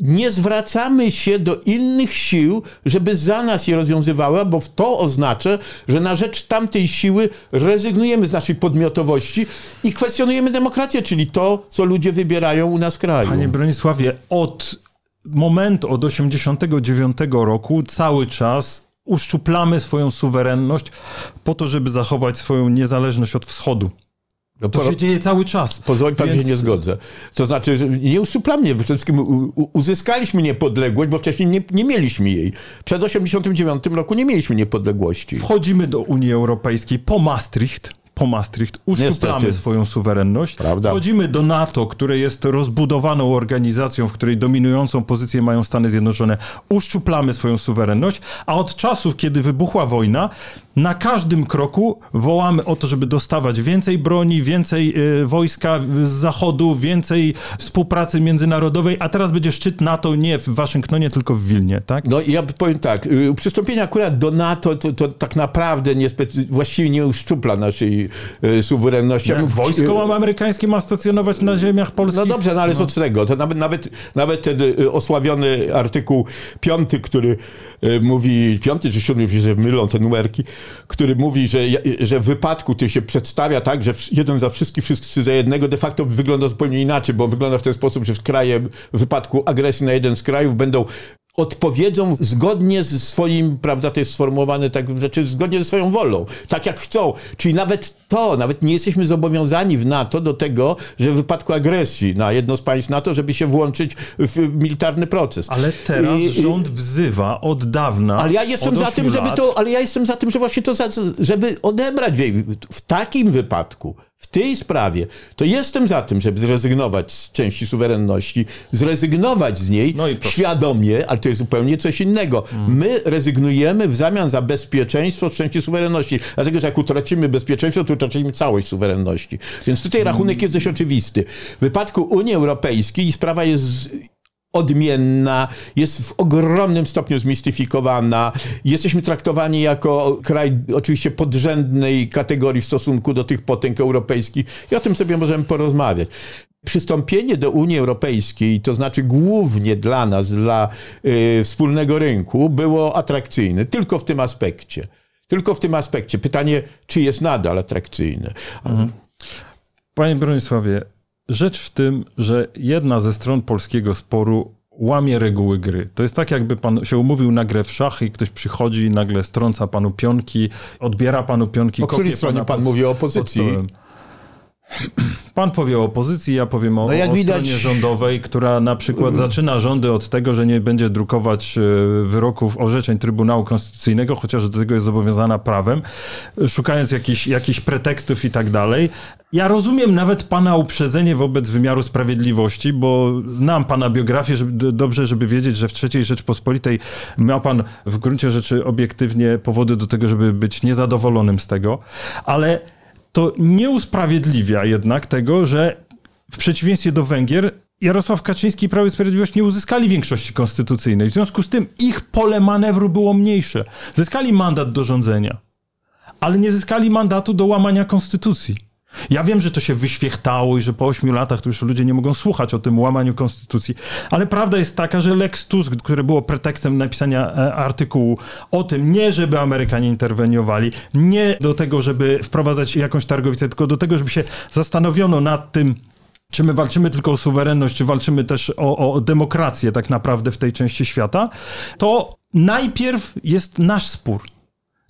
[SPEAKER 2] nie zwracamy się do innych sił, żeby za nas je rozwiązywały, bo to oznacza, że na rzecz tamtej siły rezygnujemy z naszej podmiotowości i kwestionujemy demokrację, czyli to, co ludzie wybierają u nas w kraju.
[SPEAKER 1] Panie Bronisławie, od momentu, od 89 roku cały czas uszczuplamy swoją suwerenność po to, żeby zachować swoją niezależność od wschodu. No, to się dzieje cały czas.
[SPEAKER 2] Pozwoli pan, Więc... się nie zgodzę. To znaczy, nie uszczuplamnie, przede wszystkim uzyskaliśmy niepodległość, bo wcześniej nie, nie mieliśmy jej. Przed 89 roku nie mieliśmy niepodległości.
[SPEAKER 1] Wchodzimy do Unii Europejskiej po Maastricht po Maastricht, uszczuplamy Niestety. swoją suwerenność. Prawda. Wchodzimy do NATO, które jest rozbudowaną organizacją, w której dominującą pozycję mają Stany Zjednoczone. Uszczuplamy swoją suwerenność, a od czasów, kiedy wybuchła wojna, na każdym kroku wołamy o to, żeby dostawać więcej broni, więcej y, wojska z zachodu, więcej współpracy międzynarodowej, a teraz będzie szczyt NATO nie w Waszyngtonie, tylko w Wilnie, tak?
[SPEAKER 2] No ja powiem tak, y, przystąpienie akurat do NATO to, to tak naprawdę nie właściwie nie uszczupla naszej y, suwerenności.
[SPEAKER 1] Jak wojsko amerykańskie ma stacjonować na ziemiach polskich?
[SPEAKER 2] No dobrze, no ale co no. z tego? To nawet, nawet, nawet ten osławiony artykuł piąty, który mówi, piąty czy siódmy, że mylą te numerki, który mówi, że, że w wypadku ty się przedstawia tak, że jeden za wszystkich, wszyscy za jednego, de facto wygląda zupełnie inaczej, bo wygląda w ten sposób, że w kraje, w wypadku agresji na jeden z krajów będą odpowiedzą zgodnie ze swoim, prawda, to jest sformułowane tak, znaczy zgodnie ze swoją wolą, tak jak chcą. Czyli nawet to, nawet nie jesteśmy zobowiązani w NATO do tego, że w wypadku agresji na jedno z państw NATO, żeby się włączyć w militarny proces.
[SPEAKER 1] Ale teraz I, rząd wzywa od dawna.
[SPEAKER 2] Ale ja jestem za tym, żeby to, ale ja jestem za tym, że właśnie to, żeby odebrać w takim wypadku w tej sprawie, to jestem za tym, żeby zrezygnować z części suwerenności, zrezygnować z niej no świadomie, ale to jest zupełnie coś innego. Mm. My rezygnujemy w zamian za bezpieczeństwo z części suwerenności, dlatego że jak utracimy bezpieczeństwo, to utracimy całość suwerenności. Więc tutaj rachunek mm. jest dość oczywisty. W wypadku Unii Europejskiej sprawa jest odmienna, jest w ogromnym stopniu zmistyfikowana. Jesteśmy traktowani jako kraj oczywiście podrzędnej kategorii w stosunku do tych potęg europejskich i o tym sobie możemy porozmawiać. Przystąpienie do Unii Europejskiej, to znaczy głównie dla nas, dla y, wspólnego rynku, było atrakcyjne tylko w tym aspekcie. Tylko w tym aspekcie. Pytanie, czy jest nadal atrakcyjne. Mhm.
[SPEAKER 1] Panie Bronisławie, rzecz w tym, że jedna ze stron polskiego sporu łamie reguły gry. To jest tak, jakby pan się umówił na grę w szachy i ktoś przychodzi i nagle strąca panu pionki, odbiera panu pionki.
[SPEAKER 2] O której stronie pan mówi o opozycji?
[SPEAKER 1] Pan powie o opozycji, ja powiem o, no jak o widać... stronie rządowej, która na przykład zaczyna rządy od tego, że nie będzie drukować e, wyroków, orzeczeń Trybunału Konstytucyjnego, chociaż do tego jest zobowiązana prawem, szukając jakichś, jakichś pretekstów i tak dalej. Ja rozumiem nawet pana uprzedzenie wobec wymiaru sprawiedliwości, bo znam pana biografię żeby, dobrze, żeby wiedzieć, że w III Rzeczpospolitej miał pan w gruncie rzeczy obiektywnie powody do tego, żeby być niezadowolonym z tego, ale to nie usprawiedliwia jednak tego, że w przeciwieństwie do Węgier Jarosław Kaczyński i Prawo i Sprawiedliwość nie uzyskali większości konstytucyjnej. W związku z tym ich pole manewru było mniejsze. Zyskali mandat do rządzenia, ale nie zyskali mandatu do łamania konstytucji. Ja wiem, że to się wyświechtało i że po ośmiu latach to już ludzie nie mogą słuchać o tym łamaniu konstytucji, ale prawda jest taka, że Lex Tusk, które było pretekstem napisania e, artykułu o tym, nie żeby Amerykanie interweniowali, nie do tego, żeby wprowadzać jakąś targowicę, tylko do tego, żeby się zastanowiono nad tym, czy my walczymy tylko o suwerenność, czy walczymy też o, o demokrację tak naprawdę w tej części świata, to najpierw jest nasz spór.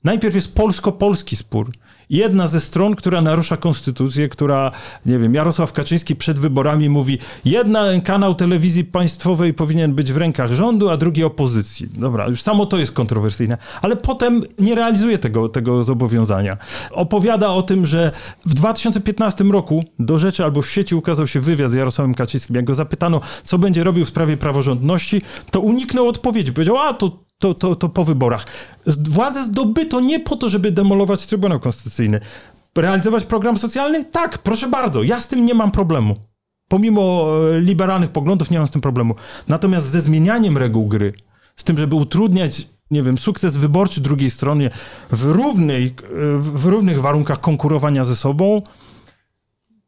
[SPEAKER 1] Najpierw jest polsko-polski spór. Jedna ze stron, która narusza konstytucję, która, nie wiem, Jarosław Kaczyński przed wyborami mówi, jedna kanał telewizji państwowej powinien być w rękach rządu, a drugi opozycji. Dobra, już samo to jest kontrowersyjne, ale potem nie realizuje tego, tego zobowiązania. Opowiada o tym, że w 2015 roku do rzeczy albo w sieci ukazał się wywiad z Jarosławem Kaczyńskim. Jak go zapytano, co będzie robił w sprawie praworządności, to uniknął odpowiedzi. Powiedział, a to to, to, to po wyborach. Władzę zdobyto nie po to, żeby demolować Trybunał Konstytucyjny. Realizować program socjalny? Tak, proszę bardzo, ja z tym nie mam problemu. Pomimo e, liberalnych poglądów nie mam z tym problemu. Natomiast ze zmienianiem reguł gry, z tym, żeby utrudniać, nie wiem, sukces wyborczy drugiej stronie w, równej, e, w równych warunkach konkurowania ze sobą,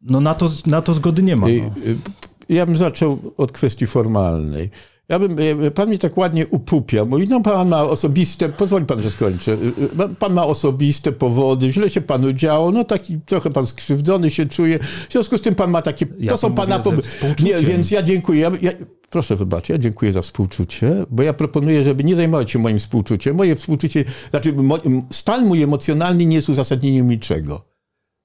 [SPEAKER 1] no na to, na to zgody nie ma. No.
[SPEAKER 2] Ja bym zaczął od kwestii formalnej. Ja bym, e, pan mnie tak ładnie upupia. Mówi, no pan ma osobiste, pozwoli pan, że skończę. E, e, pan ma osobiste powody, źle się panu działo, no taki trochę pan skrzywdzony się czuje. W związku z tym pan ma takie,
[SPEAKER 1] ja
[SPEAKER 2] to są pana
[SPEAKER 1] pomysły. Nie,
[SPEAKER 2] więc ja dziękuję. Ja, ja, proszę wybaczyć, ja dziękuję za współczucie, bo ja proponuję, żeby nie zajmować się moim współczuciem. Moje współczucie, znaczy stan mój emocjonalny nie jest uzasadnieniem niczego.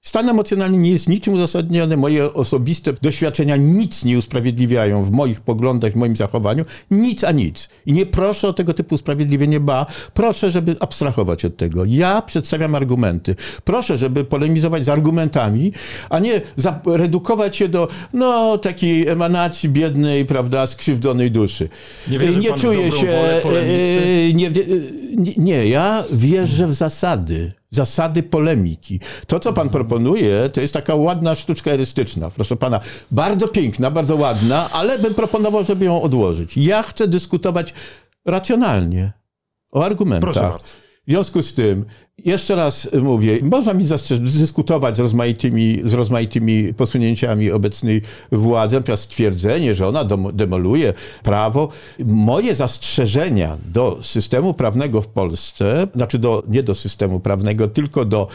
[SPEAKER 2] Stan emocjonalny nie jest niczym uzasadniony. Moje osobiste doświadczenia nic nie usprawiedliwiają w moich poglądach, w moim zachowaniu. Nic a nic. I nie proszę o tego typu usprawiedliwienie, ba, proszę, żeby abstrahować od tego. Ja przedstawiam argumenty. Proszę, żeby polemizować z argumentami, a nie redukować się do, no, takiej emanacji biednej, prawda, skrzywdzonej duszy.
[SPEAKER 1] Nie, wierzy nie czuję się.
[SPEAKER 2] E, nie, nie, nie, ja wierzę w zasady zasady polemiki. To, co pan proponuje, to jest taka ładna sztuczka erystyczna. Proszę pana, bardzo piękna, bardzo ładna, ale bym proponował, żeby ją odłożyć. Ja chcę dyskutować racjonalnie, o argumentach. W związku z tym, jeszcze raz mówię, można mi dyskutować z rozmaitymi, z rozmaitymi posunięciami obecnej władzy, natomiast stwierdzenie, że ona demoluje prawo. Moje zastrzeżenia do systemu prawnego w Polsce, znaczy do, nie do systemu prawnego, tylko do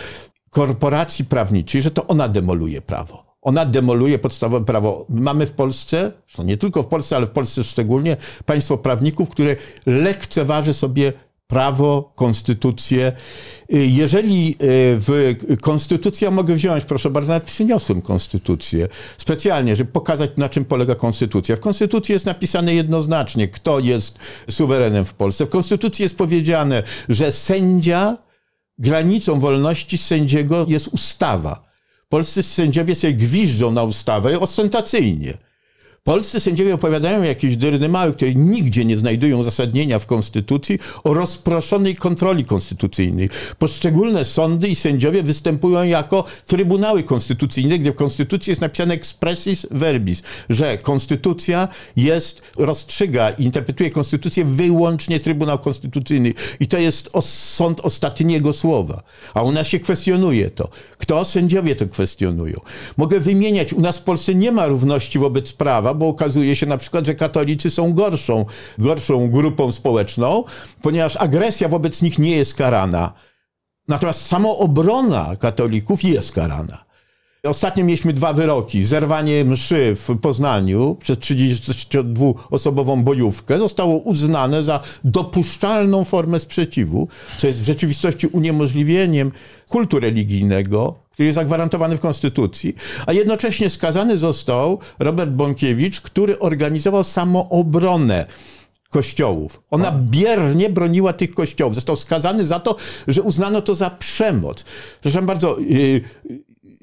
[SPEAKER 2] korporacji prawniczej, że to ona demoluje prawo. Ona demoluje podstawowe prawo. Mamy w Polsce, nie tylko w Polsce, ale w Polsce szczególnie, państwo prawników, które lekceważy sobie prawo, konstytucję. Jeżeli e, w konstytucja mogę wziąć, proszę bardzo, nawet przyniosłem konstytucję specjalnie, żeby pokazać, na czym polega konstytucja. W konstytucji jest napisane jednoznacznie, kto jest suwerenem w Polsce. W konstytucji jest powiedziane, że sędzia, granicą wolności sędziego jest ustawa. Polscy sędziowie sobie gwiżdżą na ustawę ostentacyjnie. Polscy sędziowie opowiadają jakieś dyrny małe, które nigdzie nie znajdują uzasadnienia w Konstytucji o rozproszonej kontroli konstytucyjnej. Poszczególne sądy i sędziowie występują jako trybunały konstytucyjne, gdzie w Konstytucji jest napisane expressis verbis, że Konstytucja jest, rozstrzyga interpretuje Konstytucję wyłącznie Trybunał Konstytucyjny. I to jest sąd ostatniego słowa. A u nas się kwestionuje to. Kto? Sędziowie to kwestionują. Mogę wymieniać, u nas w Polsce nie ma równości wobec prawa, bo okazuje się na przykład, że katolicy są gorszą, gorszą grupą społeczną, ponieważ agresja wobec nich nie jest karana. Natomiast samoobrona katolików jest karana. Ostatnio mieliśmy dwa wyroki. Zerwanie mszy w Poznaniu przez 32-osobową bojówkę zostało uznane za dopuszczalną formę sprzeciwu, co jest w rzeczywistości uniemożliwieniem kultu religijnego, który jest zagwarantowany w Konstytucji, a jednocześnie skazany został Robert Bąkiewicz, który organizował samoobronę kościołów. Ona biernie broniła tych kościołów. Został skazany za to, że uznano to za przemoc. Proszę bardzo, yy,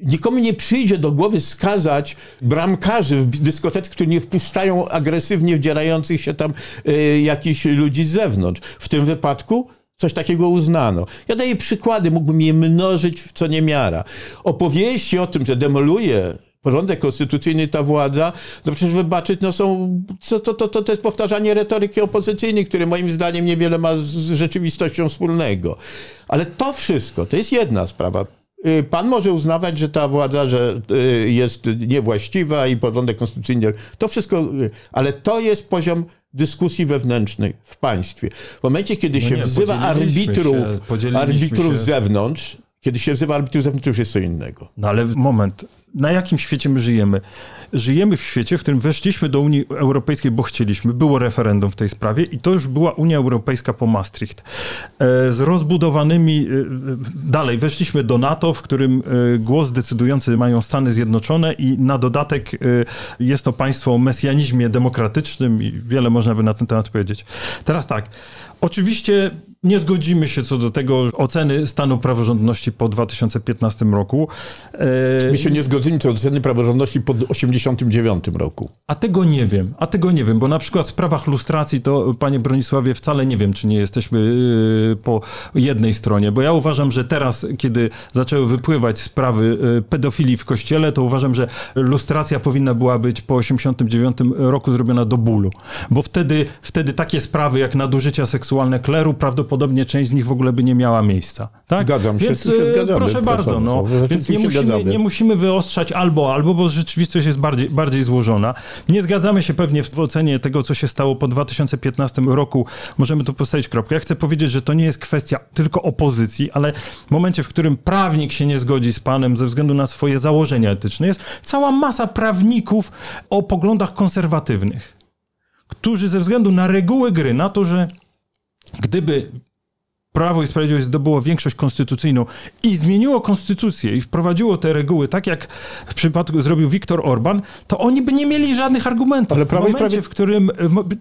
[SPEAKER 2] nikomu nie przyjdzie do głowy skazać bramkarzy w dyskotece, którzy nie wpuszczają agresywnie wdzierających się tam yy, jakichś ludzi z zewnątrz. W tym wypadku Coś takiego uznano. Ja daję przykłady, mógłbym je mnożyć w co niemiara. Opowieści o tym, że demoluje porządek konstytucyjny ta władza, no przecież wybaczyć, no są, to, to, to, to jest powtarzanie retoryki opozycyjnej, które moim zdaniem niewiele ma z rzeczywistością wspólnego. Ale to wszystko, to jest jedna sprawa. Y, pan może uznawać, że ta władza że y, jest niewłaściwa i porządek konstytucyjny, to wszystko, y, ale to jest poziom dyskusji wewnętrznej w państwie. W momencie, kiedy no się nie, wzywa arbitrów, się, arbitrów z zewnątrz, kiedy się wzywa arbitrów z zewnątrz, to już jest co innego.
[SPEAKER 1] No ale moment, na jakim świecie my żyjemy? Żyjemy w świecie, w którym weszliśmy do Unii Europejskiej, bo chcieliśmy. Było referendum w tej sprawie i to już była Unia Europejska po Maastricht. E, z rozbudowanymi, e, dalej, weszliśmy do NATO, w którym e, głos decydujący mają Stany Zjednoczone i na dodatek jest to państwo o mesjanizmie demokratycznym i wiele można by na ten temat powiedzieć. Teraz tak, oczywiście nie zgodzimy się co do tego oceny stanu praworządności po 2015 roku.
[SPEAKER 2] My się nie zgodzimy co do oceny praworządności po 1989 roku.
[SPEAKER 1] A tego nie wiem, a tego nie wiem, bo na przykład w sprawach lustracji to, panie Bronisławie, wcale nie wiem, czy nie jesteśmy y, po jednej stronie, bo ja uważam, że teraz, kiedy zaczęły wypływać sprawy y, pedofilii w kościele, to uważam, że lustracja powinna była być po 89 roku zrobiona do bólu, bo wtedy, wtedy takie sprawy jak nadużycia seksualne kleru prawdopodobnie prawdopodobnie część z nich w ogóle by nie miała miejsca. Tak?
[SPEAKER 2] Zgadzam się,
[SPEAKER 1] Więc,
[SPEAKER 2] się
[SPEAKER 1] e,
[SPEAKER 2] zgadzamy,
[SPEAKER 1] proszę bardzo, no, więc nie musimy, nie musimy wyostrzać albo, albo, bo rzeczywistość jest bardziej, bardziej złożona. Nie zgadzamy się pewnie w ocenie tego, co się stało po 2015 roku. Możemy tu postawić kropkę. Ja chcę powiedzieć, że to nie jest kwestia tylko opozycji, ale w momencie, w którym prawnik się nie zgodzi z panem ze względu na swoje założenia etyczne, jest cała masa prawników o poglądach konserwatywnych, którzy ze względu na reguły gry, na to, że gdyby Prawo i Sprawiedliwość zdobyło większość konstytucyjną i zmieniło konstytucję i wprowadziło te reguły, tak jak w przypadku zrobił Viktor Orban, to oni by nie mieli żadnych argumentów.
[SPEAKER 2] Ale Prawo
[SPEAKER 1] w momencie, w którym,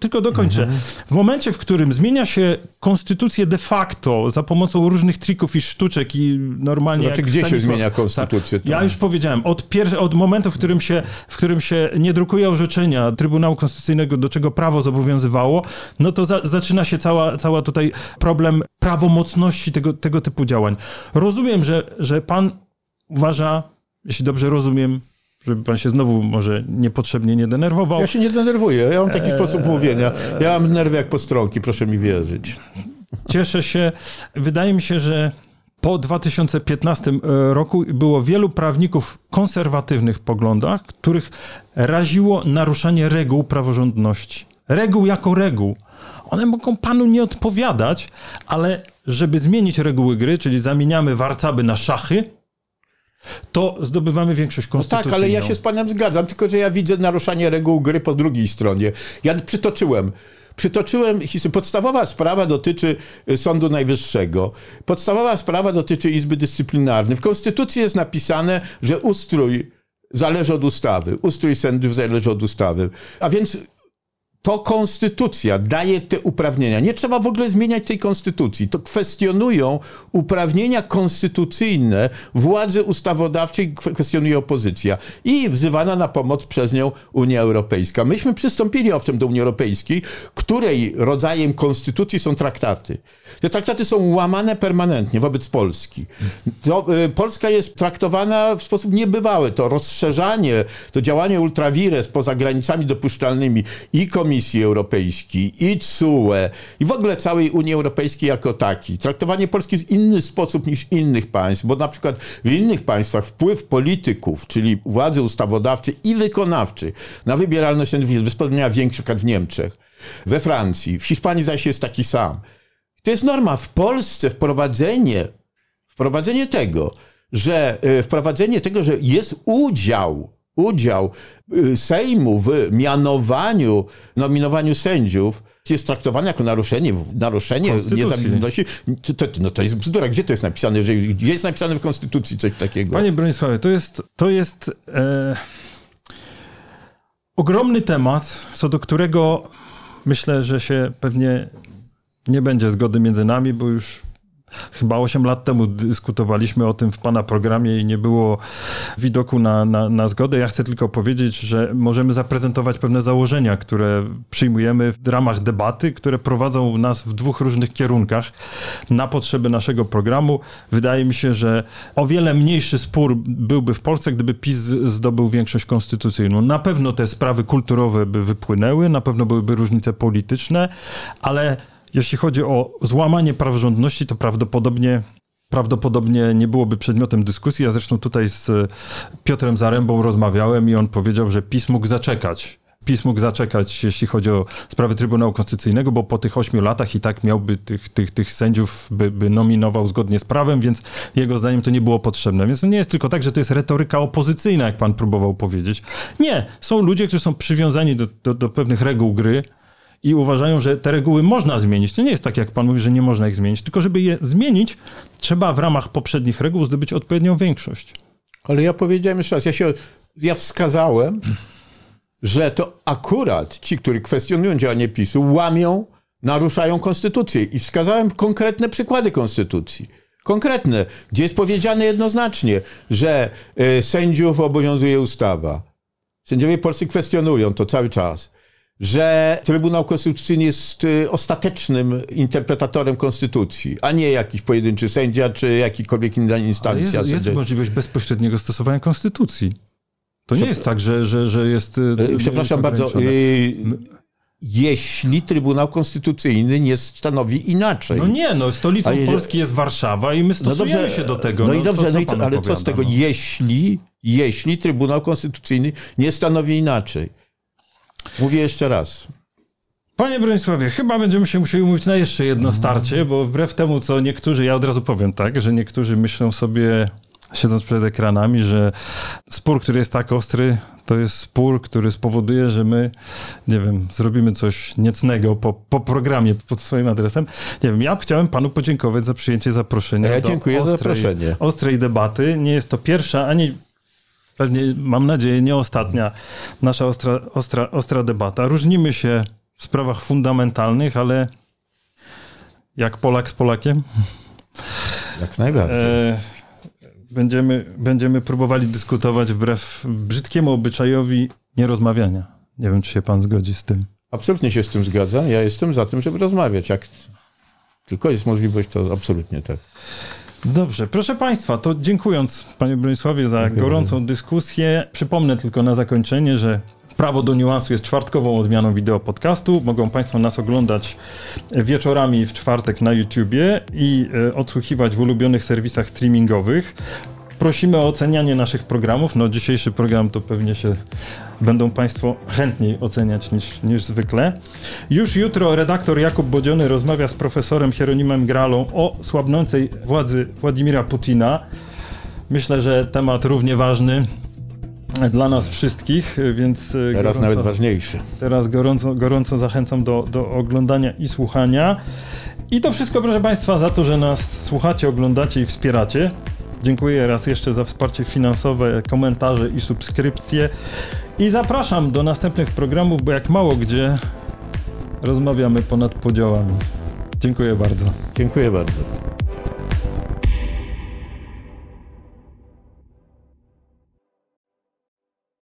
[SPEAKER 1] tylko dokończę, mhm. w momencie, w którym zmienia się konstytucję de facto za pomocą różnych trików i sztuczek i normalnie...
[SPEAKER 2] Znaczy, gdzie Stanisław, się zmienia konstytucję?
[SPEAKER 1] Ja już powiedziałem, od, pier- od momentu, w którym, się, w którym się nie drukuje orzeczenia Trybunału Konstytucyjnego, do czego prawo zobowiązywało, no to za- zaczyna się cała, cała tutaj problem prawa prawomocności tego, tego typu działań. Rozumiem, że, że pan uważa, jeśli dobrze rozumiem, żeby pan się znowu może niepotrzebnie nie denerwował.
[SPEAKER 2] Ja się nie denerwuję, ja mam taki eee... sposób mówienia. Ja mam nerwy jak postronki, proszę mi wierzyć.
[SPEAKER 1] Cieszę się. Wydaje mi się, że po 2015 e, roku było wielu prawników konserwatywnych poglądach, których raziło naruszanie reguł praworządności. Reguł jako reguł. One mogą panu nie odpowiadać, ale żeby zmienić reguły gry, czyli zamieniamy warcaby na szachy, to zdobywamy większość konstytucyjną.
[SPEAKER 2] No tak, ale ja się z panem zgadzam, tylko że ja widzę naruszanie reguł gry po drugiej stronie. Ja przytoczyłem przytoczyłem, podstawowa sprawa dotyczy y, Sądu Najwyższego. Podstawowa sprawa dotyczy Izby Dyscyplinarnej. W Konstytucji jest napisane, że ustrój zależy od ustawy. Ustrój sędziów zależy od ustawy. A więc to konstytucja daje te uprawnienia. Nie trzeba w ogóle zmieniać tej konstytucji. To kwestionują uprawnienia konstytucyjne władzy ustawodawczej, kwestionuje opozycja i wzywana na pomoc przez nią Unia Europejska. Myśmy przystąpili owszem do Unii Europejskiej, której rodzajem konstytucji są traktaty. Te traktaty są łamane permanentnie wobec Polski. To, y, Polska jest traktowana w sposób niebywały. To rozszerzanie, to działanie ultrawires poza granicami dopuszczalnymi i Komisji Europejskiej, i CUE, i w ogóle całej Unii Europejskiej jako taki. Traktowanie Polski w inny sposób niż innych państw, bo na przykład w innych państwach wpływ polityków, czyli władzy ustawodawczej i wykonawczej na wybieralność jest bezpośrednio większy, w Niemczech, we Francji, w Hiszpanii zaś jest taki sam. To jest norma. W Polsce wprowadzenie, wprowadzenie tego, że e, wprowadzenie tego, że jest udział, udział e, Sejmu w mianowaniu, nominowaniu sędziów, jest traktowane jako naruszenie, naruszenie niezależności. To, no to jest bzdura. Gdzie to jest napisane? Że, gdzie jest napisane w Konstytucji coś takiego?
[SPEAKER 1] Panie Bronisławie, to jest, to jest e, ogromny temat, co do którego myślę, że się pewnie nie będzie zgody między nami, bo już Chyba 8 lat temu dyskutowaliśmy o tym w Pana programie i nie było widoku na, na, na, zgodę. Ja chcę tylko powiedzieć, że możemy zaprezentować pewne założenia, które przyjmujemy w ramach debaty, które prowadzą nas w dwóch różnych kierunkach na potrzeby naszego programu. Wydaje mi się, że o wiele mniejszy spór byłby w Polsce, gdyby PiS zdobył większość konstytucyjną. Na pewno te sprawy kulturowe by wypłynęły, na pewno byłyby różnice polityczne, ale jeśli chodzi o złamanie praworządności, to prawdopodobnie prawdopodobnie nie byłoby przedmiotem dyskusji. Ja zresztą tutaj z Piotrem Zarębą rozmawiałem i on powiedział, że PiS mógł zaczekać PiS mógł zaczekać, jeśli chodzi o sprawy Trybunału Konstytucyjnego, bo po tych ośmiu latach i tak miałby tych, tych, tych sędziów, by, by nominował zgodnie z prawem, więc jego zdaniem to nie było potrzebne. Więc nie jest tylko tak, że to jest retoryka opozycyjna, jak pan próbował powiedzieć. Nie, są ludzie, którzy są przywiązani do, do, do pewnych reguł gry, i uważają, że te reguły można zmienić. To nie jest tak, jak pan mówi, że nie można ich zmienić, tylko żeby je zmienić, trzeba w ramach poprzednich reguł zdobyć odpowiednią większość.
[SPEAKER 2] Ale ja powiedziałem jeszcze raz, ja się, ja wskazałem, że to akurat ci, którzy kwestionują działanie PiSu, łamią, naruszają konstytucję. I wskazałem konkretne przykłady konstytucji. Konkretne, gdzie jest powiedziane jednoznacznie, że y, sędziów obowiązuje ustawa. Sędziowie polscy kwestionują to cały czas że Trybunał Konstytucyjny jest y, ostatecznym interpretatorem konstytucji, a nie jakiś pojedynczy sędzia czy jakikolwiek inna instancja.
[SPEAKER 1] jest, jest możliwość bezpośredniego stosowania konstytucji. To nie jest tak, że, że, że jest. Y,
[SPEAKER 2] y, przepraszam jest bardzo. Jeśli Trybunał Konstytucyjny nie stanowi inaczej.
[SPEAKER 1] No nie, no stolicą je... Polski jest Warszawa i my stosujemy no dobrze, się do tego.
[SPEAKER 2] No, no i dobrze, co, co no i to, ale co z tego, no? jeśli, jeśli Trybunał Konstytucyjny nie stanowi inaczej? Mówię jeszcze raz.
[SPEAKER 1] Panie Bronisławie, chyba będziemy się musieli umówić na jeszcze jedno starcie, bo wbrew temu, co niektórzy, ja od razu powiem tak, że niektórzy myślą sobie, siedząc przed ekranami, że spór, który jest tak ostry, to jest spór, który spowoduje, że my, nie wiem, zrobimy coś niecnego po, po programie pod swoim adresem. Nie wiem, ja chciałem panu podziękować za przyjęcie zaproszenia.
[SPEAKER 2] Ja dziękuję ostrej, za zaproszenie.
[SPEAKER 1] Ostrej debaty. Nie jest to pierwsza ani pewnie, mam nadzieję, nie ostatnia nasza ostra, ostra, ostra debata. Różnimy się w sprawach fundamentalnych, ale jak Polak z Polakiem.
[SPEAKER 2] Jak najbardziej. E,
[SPEAKER 1] będziemy, będziemy próbowali dyskutować wbrew brzydkiemu obyczajowi nierozmawiania. Nie wiem, czy się pan zgodzi z tym.
[SPEAKER 2] Absolutnie się z tym zgadzam. Ja jestem za tym, żeby rozmawiać. Jak tylko jest możliwość, to absolutnie tak.
[SPEAKER 1] Dobrze, proszę Państwa, to dziękując Panie Bronisławie za Dziękuję gorącą bardzo. dyskusję, przypomnę tylko na zakończenie, że Prawo do niuansu jest czwartkową odmianą wideo podcastu. Mogą Państwo nas oglądać wieczorami w czwartek na YouTubie i e, odsłuchiwać w ulubionych serwisach streamingowych. Prosimy o ocenianie naszych programów. No, dzisiejszy program to pewnie się będą Państwo chętniej oceniać niż, niż zwykle. Już jutro redaktor Jakub Bodziony rozmawia z profesorem Hieronimem Gralą o słabnącej władzy Władimira Putina. Myślę, że temat równie ważny dla nas wszystkich, więc...
[SPEAKER 2] E, teraz gorąco, nawet ważniejszy.
[SPEAKER 1] Teraz gorąco, gorąco zachęcam do, do oglądania i słuchania. I to wszystko, proszę Państwa, za to, że nas słuchacie, oglądacie i wspieracie. Dziękuję raz jeszcze za wsparcie finansowe, komentarze i subskrypcje. I zapraszam do następnych programów, bo jak mało gdzie rozmawiamy ponad podziałami. Dziękuję bardzo.
[SPEAKER 2] Dziękuję bardzo.